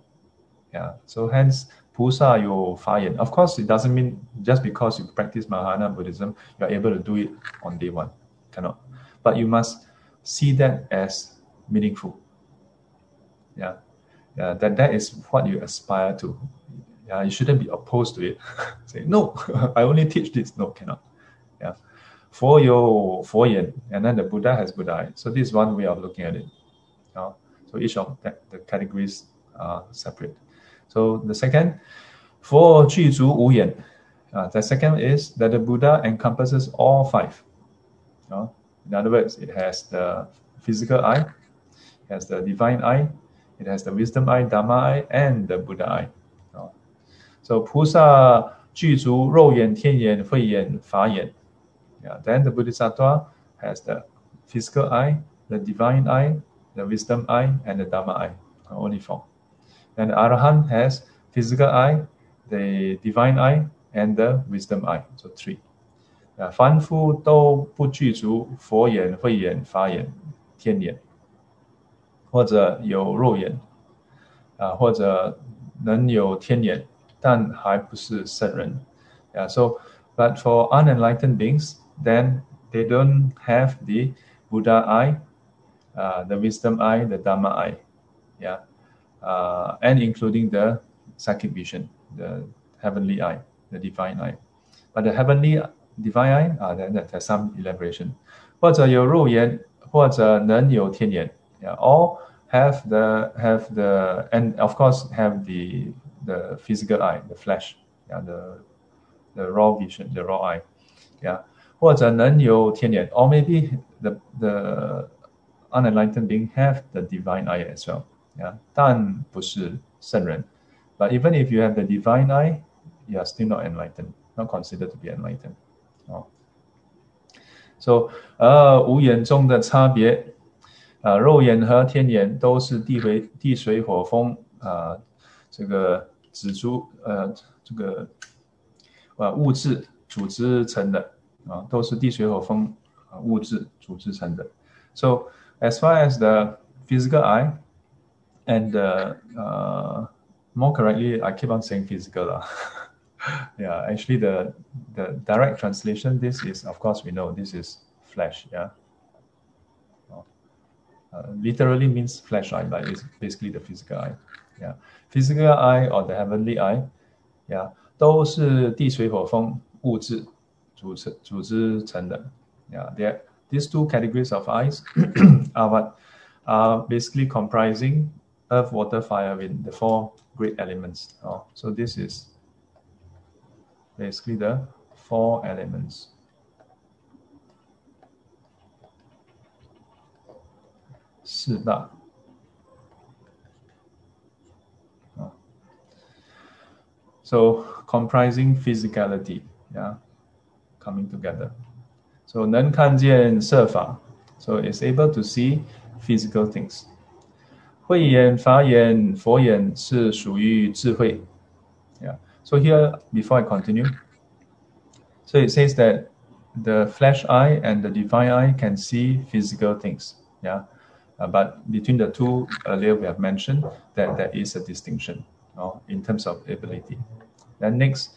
Yeah. So hence, Pusa you fayan. Of course, it doesn't mean just because you practice Mahayana Buddhism, you are able to do it on day one. Cannot. But you must see that as meaningful. Yeah. Yeah, that that is what you aspire to. Yeah, you shouldn't be opposed to it. Say, no, I only teach this. No, cannot. Yeah four yo four yin, and then the Buddha has Buddha. So this is one way of looking at it. So each of the, the categories are separate. So the second, for Ju Wu Uh, the second is that the Buddha encompasses all five. In other words, it has the physical eye, it has the divine eye, it has the wisdom eye, Dharma eye, and the Buddha eye. You? So Pusa Ju Ru Rou Yan Tian Yan Hui Yan Fa yeah, then the Bodhisattva has the physical eye, the divine eye, the wisdom eye, and the Dharma eye. Only four. And the Arahant has physical eye, the divine eye, and the wisdom eye. So three. 啊，凡夫都不具足佛眼、慧眼、法眼、天眼，或者有肉眼，啊，或者能有天眼，但还不是圣人。Yeah, so but for unenlightened beings, then they don't have the Buddha eye, uh, the wisdom eye, the Dharma eye, yeah, uh, and including the psychic vision, the heavenly eye, the divine eye. But the heavenly divine eye, uh, then that has some elaboration. 或者有肉眼，或者能有天眼, yeah, all have the have the and of course have the the physical eye, the flesh, yeah, the the raw vision, the raw eye, yeah. 或者能有天眼, or maybe the the unenlightened being have the divine eye as well. Yeah, 但不是圣人. But even if you have the divine eye, you are still not enlightened, not considered to be enlightened. 哦 So, 呃，五眼中的差别，呃，肉眼和天眼都是地水地水火风啊，这个紫珠呃，这个呃物质组织成的。啊，都是地水火风啊物质组织成的。So as far as the physical eye and the, uh, more correctly, I keep on saying physical. Uh. yeah, actually the the direct translation, this is of course we know this is flesh. Yeah. Uh, literally means flesh eye, but it's basically the physical eye. Yeah, physical eye or the heavenly eye. Yeah，都是地水火风物质 组成组织成的。Yeah, there these two categories of eyes are what are basically comprising earth, water, fire, wind, the four great elements. Oh, so this is basically the four elements. Oh. So comprising physicality, yeah, coming together. So 能看见色法, so it's able to see physical things. 慧眼、法眼、佛眼是属于智慧。Yeah. So here, before I continue, so it says that the flesh eye and the divine eye can see physical things. Yeah. Uh, but between the two, earlier we have mentioned that there is a distinction uh, in terms of ability. Then next,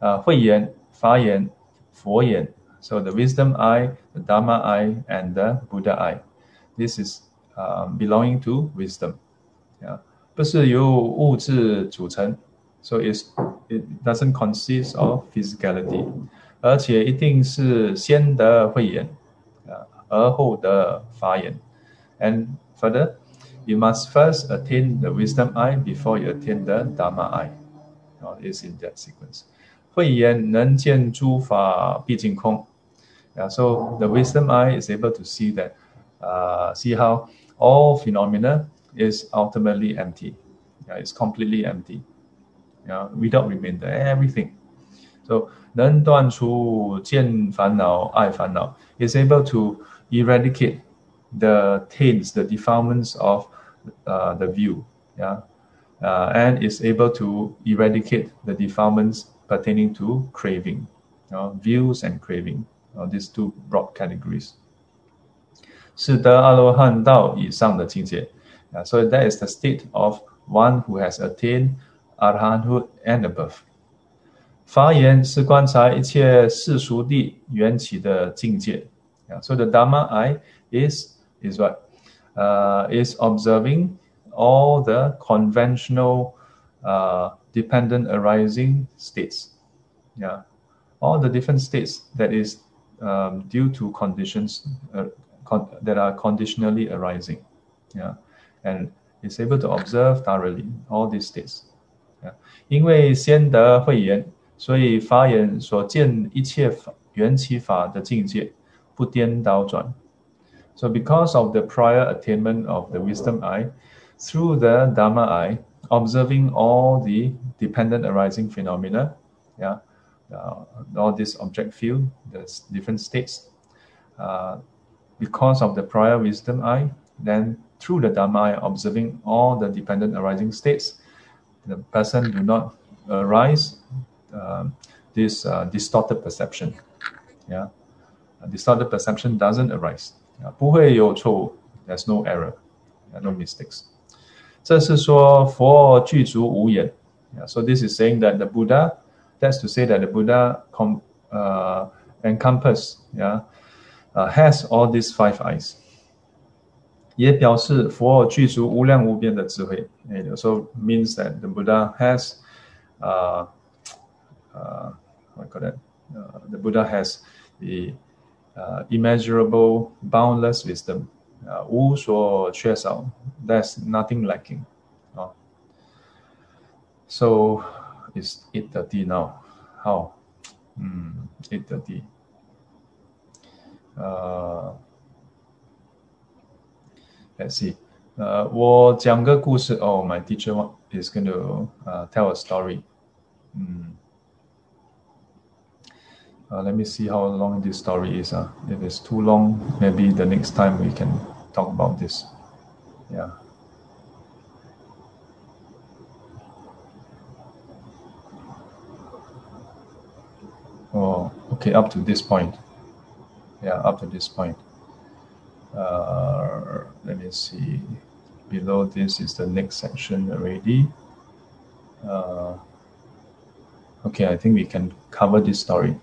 uh, 慧眼、法眼、 佛眼. So the wisdom eye, the Dharma eye, and the Buddha eye. This is um, belonging to wisdom. Yeah. 不是由物质组成, so it's, it doesn't consist of physicality. 而且一定是先得慧眼，啊，而后得法眼。And further, you must first attain the wisdom eye before you attain the Dharma eye. Oh, it's in that sequence. 慧眼能见诸法毕竟空。Yeah, so the wisdom eye is able to see that, uh, see how all phenomena is ultimately empty. Yeah, it's completely empty. Yeah, without remainder, everything. So 能断除见烦恼、爱烦恼 is able to eradicate the taints, the defilements of uh, the view. Yeah, uh, and is able to eradicate the defilements pertaining to craving, uh, views and craving, uh, these two broad categories. so that is the state of one who has attained arahanthood and above. the Dhamma eye is is what uh, is observing all the conventional uh, dependent arising states. Yeah, all the different states that is um, due to conditions uh, con that are conditionally arising. Yeah, and is able to observe thoroughly all these states. Yeah. 因为先得慧眼，所以法眼所见一切法缘起法的境界不颠倒转。So because of the prior attainment of the wisdom eye, through the Dharma eye, observing all the dependent arising phenomena, yeah, uh, all this object field, the different states, uh, because of the prior wisdom eye, then through the Dhamma eye, observing all the dependent arising states, the person do not arise um, uh, this distorted perception. Yeah, distorted perception doesn't arise. Uh, yeah. There's no error, no mistakes. 这是说佛具足五眼。Yeah, so this is saying that the Buddha, that's to say that the Buddha com, uh, encompass, yeah, uh, has all these five eyes. 也表示佛具足无量无边的智慧。It also means that the Buddha has, uh, uh, what call that? Uh, the Buddha has the uh, immeasurable, boundless wisdom. Uh, 无所缺少, there's nothing lacking. Uh, so it's 8.30 now. How? Mm, 8.30. Uh, let's see. Uh, 我讲个故事. Oh, my teacher is going to uh, tell a story. Mm. Uh, let me see how long this story is. Uh. If it's too long, maybe the next time we can talk about this. Yeah. Oh, okay, up to this point. Yeah, up to this point. Uh, let me see. Below this is the next section already. Uh, okay, I think we can cover this story.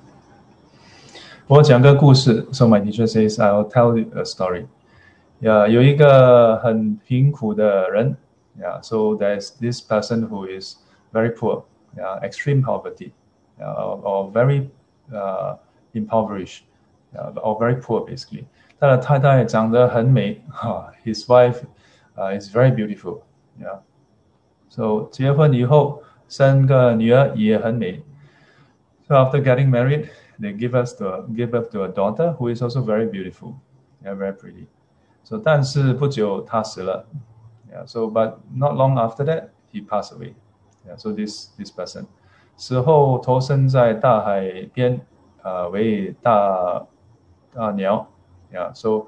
我讲个故事。So my teacher says, "I'll tell you a story." 呀，有一个很贫苦的人 Yeah, so there's this person who is very poor, yeah, extreme poverty, yeah, or, or very uh, impoverished, yeah, or very poor basically. 他的太太长得很美哈、uh,，His wife uh, is very beautiful, yeah. So 结婚以后生个女儿也很美。So after getting married, they give us the give birth to a daughter who is also very beautiful, yeah, very pretty. So 但是不久他死了，yeah. So but not long after that he passed away, yeah. So this this person 死后投身在大海边，呃，为大大鸟，yeah. So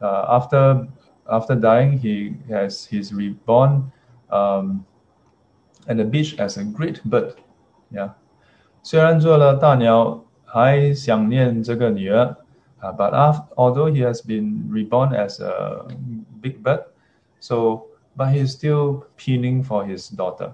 uh, after after dying he has he's reborn um, at the beach as a great bird, yeah. 虽然做了大鸟，还想念这个女儿。uh, but after, although he has been reborn as a big bird, so but he's still pining for his daughter.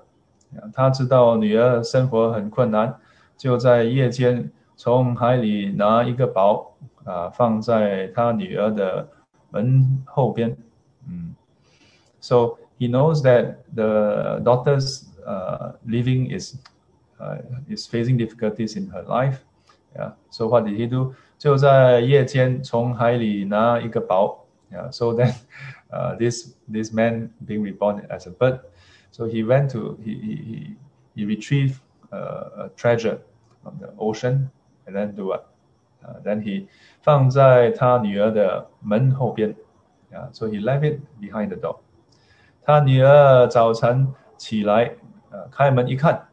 他知道女儿生活很困难，就在夜间从海里拿一个宝啊，放在他女儿的门后边。嗯，so he knows that the daughter's uh, living is uh, is facing difficulties in her life. Yeah. So what did he do? 就在夜间从海里拿一个宝。Yeah, so then uh, this this man being reborn as a bird, so he went to he he he retrieved uh, a treasure from the ocean, and then do what? Uh, then he 放在他女儿的门后边。Yeah, so he left it behind the door. 他女儿早晨起来，呃，开门一看，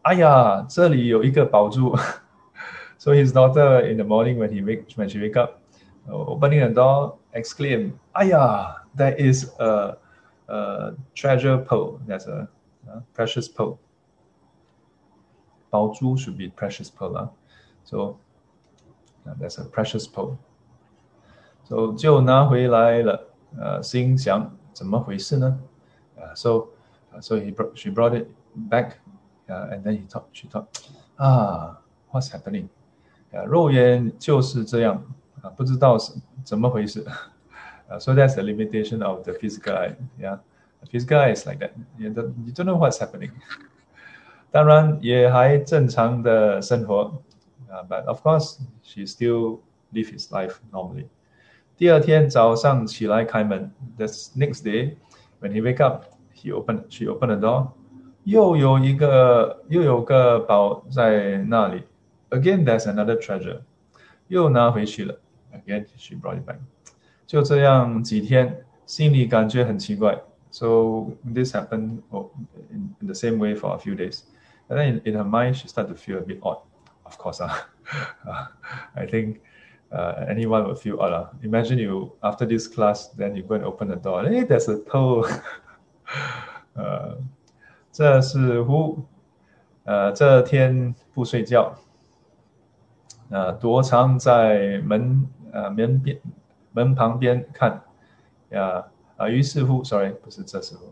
哎呀，这里有一个宝珠。So his daughter in the morning when he wake when she wake up, uh, opening the door, exclaim, "Aya, there is a, a treasure pearl. That's a, a precious pearl. 宝珠 should be precious pearl. Huh? So uh, that's a precious pearl. So 就拿回来了，呃，心想怎么回事呢？呃、uh,，so uh, so he brought, she brought it back, uh, and then he thought she thought, ah, what's happening? 啊，肉眼就是这样啊，不知道是怎么回事啊。So that's the limitation of the physical eye. Yeah, the physical eye is like that. You don't, you don't know what's happening. 当然也还正常的生活啊，but of course she still live his life normally. 第二天早上起来开门，the next day when he wake up, he open she opened the door，又有一个又有个宝在那里。 Again, there's another treasure. 又拿回去了。Again, she brought it back. 就这样几天，心里感觉很奇怪。So this happened in, in the same way for a few days. And then in, in her mind, she started to feel a bit odd. Of course, uh, I think uh, anyone would feel odd. Uh. Imagine you, after this class, then you go and open the door. Hey, there's a toe. 呃，这似乎，呃，这天不睡觉。 呃，躲藏在门呃门边门旁边看，呀啊，于是乎，sorry，不是这时候，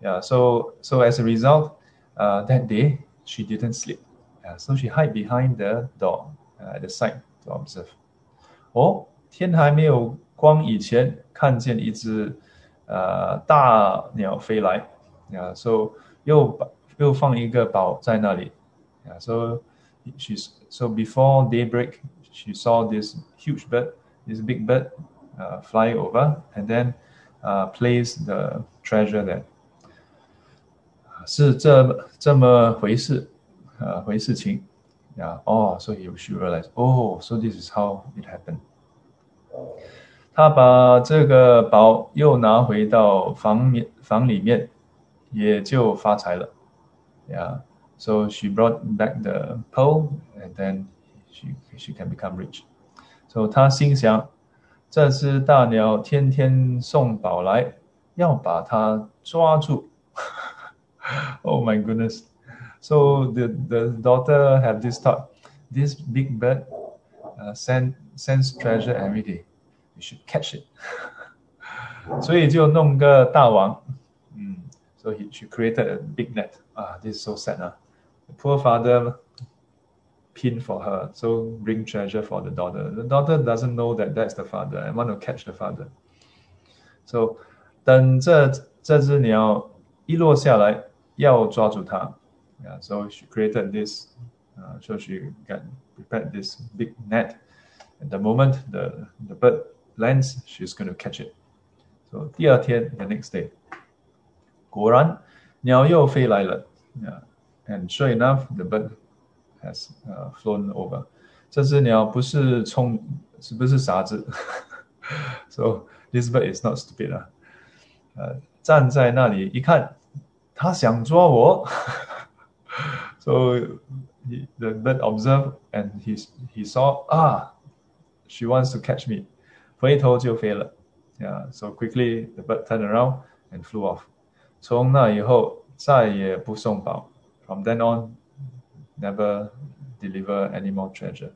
呀，so so as a result，呃，that day she didn't sleep，啊，so she hide behind the door at the side to observe。哦，天还没有光以前，看见一只呃大鸟飞来，呀，so 又把又放一个宝在那里，呀，so。she's so before daybreak, she saw this huge bird, this big bird, uh, fly over, and then uh, place the treasure there. 是这这么回事，呃，回事情呀。哦，所以 she realized, oh, so this is how it happened. 他把这个宝又拿回到房面房里面，也就发财了，呀。 so she brought back the pearl, and then she she can become rich. So 她心想，这只大鸟天天送宝来，要把它抓住。oh my goodness! So the the daughter have this thought: this big bird uh, send sends treasure every day. We should catch it. 所以就弄个大网。嗯，so he she created a big net. Ah, this is so sad, huh? The poor father pin for her, so bring treasure for the daughter. The daughter doesn't know that that's the father and want to catch the father. So 等这这只鸟 一落下来要抓住它。Yeah, so she created this, uh, so she got prepared this big net. At the moment the the bird lands, she's going to catch it. So 第二天 the next day，果然鸟又飞来了。Yeah, and sure enough, the bird has uh, flown over. 这只鸟不是聪，是不是傻子？So this bird is not stupid 啊。呃，站在那里一看，它想抓我。so he, the bird observed and he he saw ah, she wants to catch me，回头就飞了。Yeah, so quickly the bird turned around and flew off. 从那以后再也不送宝。 From then on, never deliver any more treasure.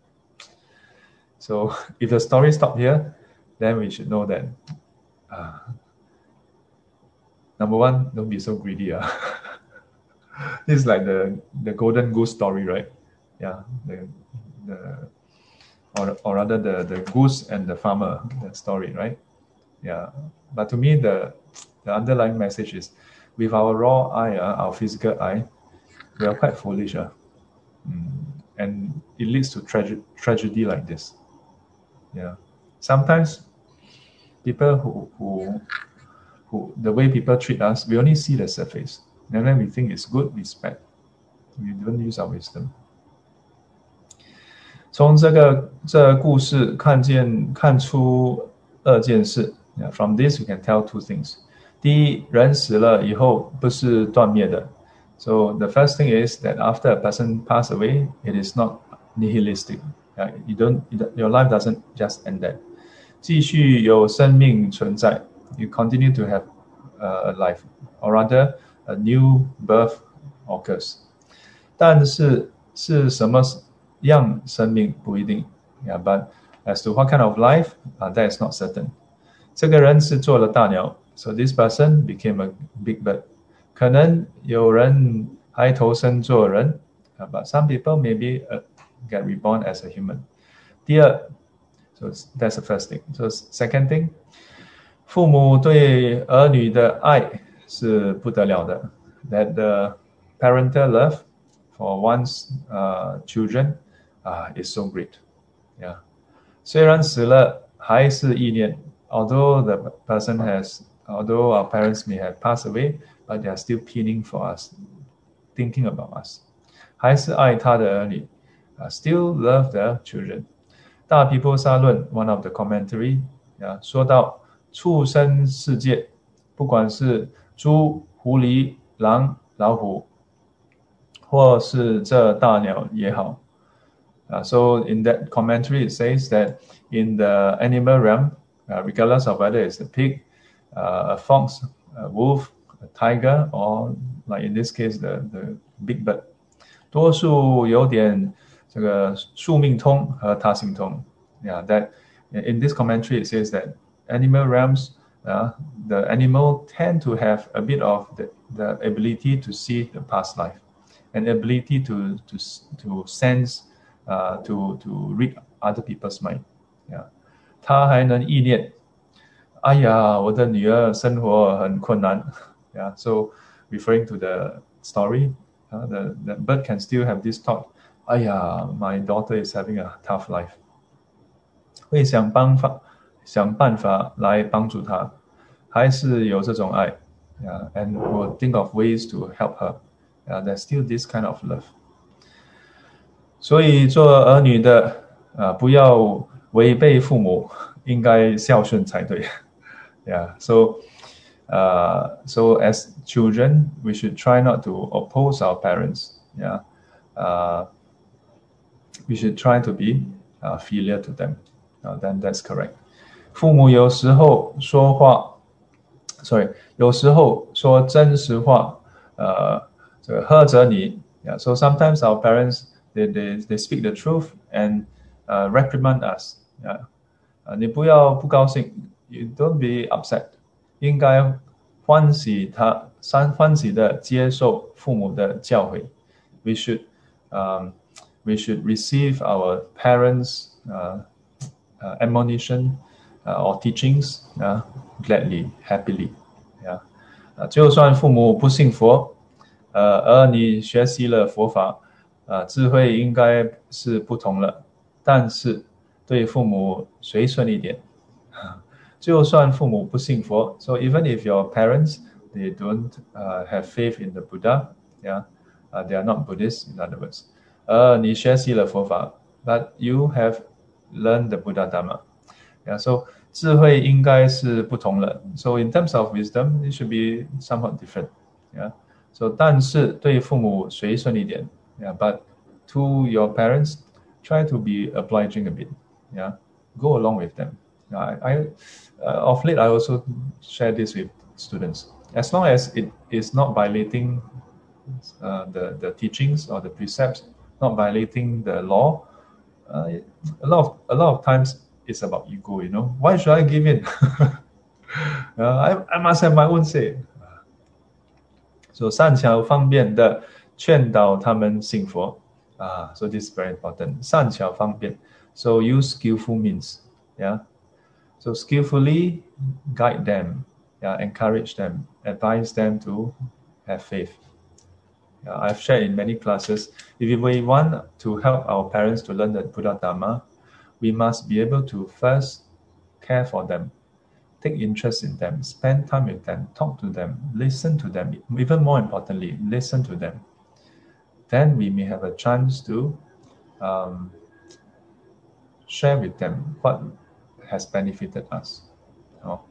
So if the story stopped here, then we should know that uh, number one, don't be so greedy. Uh. this is like the the golden goose story, right? Yeah, the the or, or rather the, the goose and the farmer the story, right? Yeah. But to me the the underlying message is with our raw eye, uh, our physical eye, we are quite foolish. Uh. Mm. And it leads to trage- tragedy like this. Yeah. Sometimes people who, who who the way people treat us, we only see the surface. And then we think it's good, we spend. We don't use our wisdom. 从这个这个故事看见看出二件事。Yeah, from this we can tell two things. 第一，人死了以后不是断灭的。 So the first thing is that after a person pass away, it is not nihilistic. Yeah, you don't, your life doesn't just end there. 继续有生命存在。You continue to have uh, a life, or rather, a new birth occurs. 但是是什么样生命不一定，yeah, but as to what kind of life, uh, that is not certain. 这个人是做了大鸟，so this person became a big bird. 可能有人还投生做人，uh, but some people maybe uh, get reborn as a human. 第二，so that's the first thing. So second thing, 父母对儿女的爱是不得了的，that the parental love for one's uh, children uh, is so great. Yeah. 虽然死了还是意念 although the person has, although our parents may have passed away, but they are still pining for us, thinking about us. 还是爱他的儿女, uh, still love the children. 大毗婆沙论 one of the commentary 啊、uh, 说到畜生世界，不管是猪、狐狸、狼、老虎，或是这大鸟也好。Uh, so in that commentary, it says that in the animal realm, uh, regardless of whether it's a pig, uh, a fox, a wolf, a tiger, or like in this case the the big bird，多数有点这个宿命通和他心通。Yeah, that in this commentary it says that animal realms, uh, the animal tend to have a bit of the, the ability to see the past life, and ability to to to sense, uh, to to read other people's mind. Yeah. 他还能意念，哎呀，我的女儿生活很困难 ，Yeah, so referring to the story, uh, the the bird can still have this thought. 哎呀，my daughter is having a tough life. 会想办法想办法来帮助她，还是有这种爱，Yeah, and will think of ways to help her. Yeah, there's still this kind of love. 所以做儿女的啊，不要。违背父母应该孝顺才对。yeah, so uh, so as children, we should try not to oppose our parents. Yeah, uh, we should try to be uh, filial to them. Uh, then that's correct. 父母有时候说话，sorry，有时候说真实话，呃，这个呵责你。Yeah, so sometimes our parents they they they speak the truth and uh, reprimand us. 啊，啊，你不要不高兴，you don't be upset， 应该欢喜他，三欢喜的接受父母的教诲。We should, um, we should receive our parents' uh, uh, admonition uh, or teachings uh, gladly, happily. Yeah. 啊，就算父母不信佛，呃，而你学习了佛法，啊，智慧应该是不同了。但是对父母随顺一点，就算父母不信佛，so even if your parents they don't uh, have faith in the Buddha, yeah, uh, they are not Buddhists in other words. 呃，你学习了佛法，but you have learned the Buddha Dharma. Yeah, so 智慧应该是不同了。So in terms of wisdom, it should be somewhat different. Yeah. So 但是对父母随顺一点。Yeah. But to your parents, try to be obliging a bit. Yeah. Go along with them. I, I uh, of late I also share this with students. As long as it is not violating uh, the the teachings or the precepts, not violating the law, uh, a lot of a lot of times it's about ego. You know, why should I give in? I I must have my own say. So 善巧方便的劝导他们信佛啊，so this is very important. 善巧方便 so use skillful means. Yeah. So skillfully guide them, yeah, encourage them, advise them to have faith. Yeah, I've shared in many classes. If we want to help our parents to learn the Buddha Dharma, we must be able to first care for them, take interest in them, spend time with them, talk to them, listen to them. Even more importantly, listen to them. Then we may have a chance to um, share with them what has benefited us. Oh,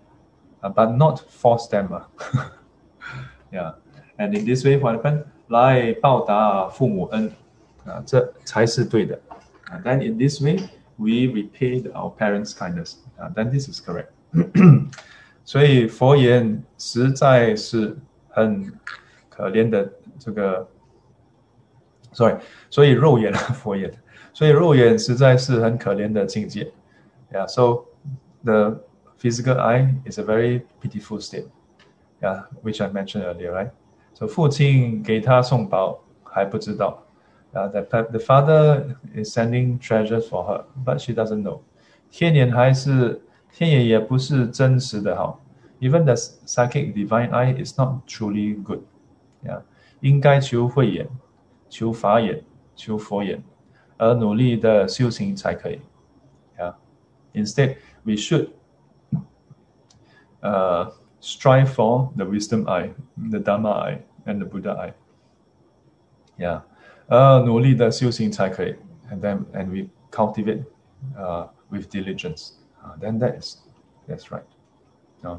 uh, but not force them. Uh. yeah. And in this way, what happened? 来报答父母恩啊，这才是对的。And then in this way, we repaid our parents' kindness. Uh, then this is correct. 所以佛言实在是很可怜的这个，sorry，所以肉眼佛言。所以肉眼实在是很可怜的境界。Yeah, so the physical eye is a very pitiful state. Yeah, which I mentioned earlier, right? So 父亲给他送宝还不知道。Uh, the, the father is sending treasures for her, but she doesn't know. 天眼还是天眼也不是真实的好。Even the psychic divine eye is not truly good. Yeah, 应该求慧眼，求法眼，求佛眼。而努力的修行才可以。 Yeah. Instead, we should uh, strive for the wisdom eye, the Dharma eye, and the Buddha eye. Yeah. 而努力的修行才可以。And then, and we cultivate uh, with diligence. Uh, then that is, that's right. Uh,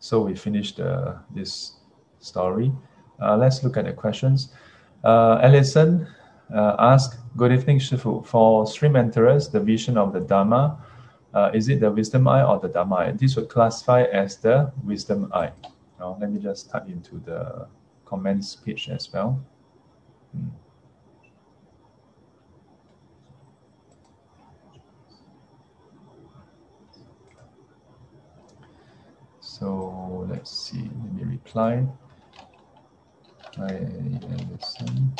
so we finished uh, this story. Uh, let's look at the questions. Uh, Ellison uh, ask, Good evening, Shifu. For stream enterers, the vision of the Dharma, uh, is it the wisdom eye or the Dharma eye? This would classify as the wisdom eye. Now, let me just type into the comments page as well. Hmm. So let's see, let me reply. Hi, Anderson.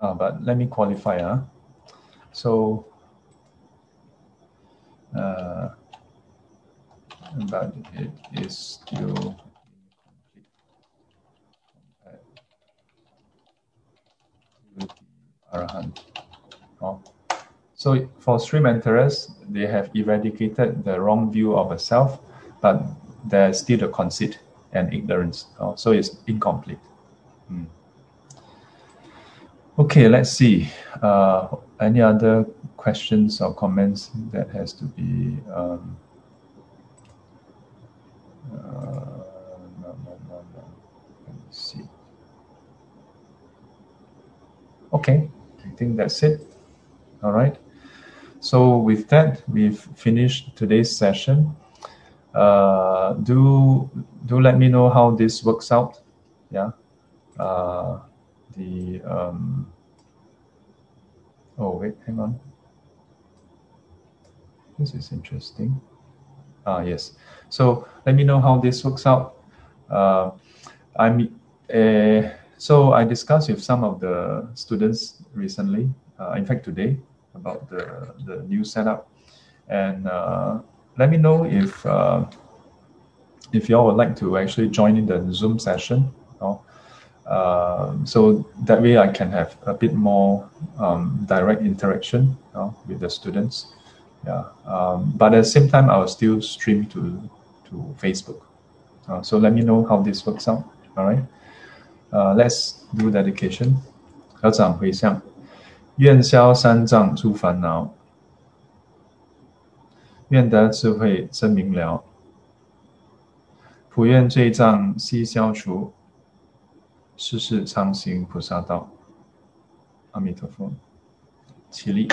Uh, but let me qualify. Uh. So, uh, but it is still Arahant. Oh. So for stream enterers, they have eradicated the wrong view of a self, but there's still a conceit and ignorance. Oh, so it's incomplete. Hmm. Okay, let's see. Uh, any other questions or comments that has to be um, uh, no, no, no, no. Let me see. Okay, I think that's it. All right. So with that, we've finished today's session. Uh, do do let me know how this works out. Yeah. Uh, the um, oh wait hang on this is interesting ah yes so let me know how this works out uh, I'm uh, so I discussed with some of the students recently uh, in fact today about the, the new setup. And uh, let me know if uh, if y'all would like to actually join in the Zoom session. You know? uh, so that way I can have a bit more um, direct interaction you know, with the students. Yeah. Um, but at the same time, I will still stream to to Facebook. Uh, so let me know how this works out. All right. Uh, let's do dedication. 合掌回向，愿消三障诸烦恼，愿得智慧真明了，普愿罪障悉消除， 世事常行菩萨道。阿弥陀佛，起立。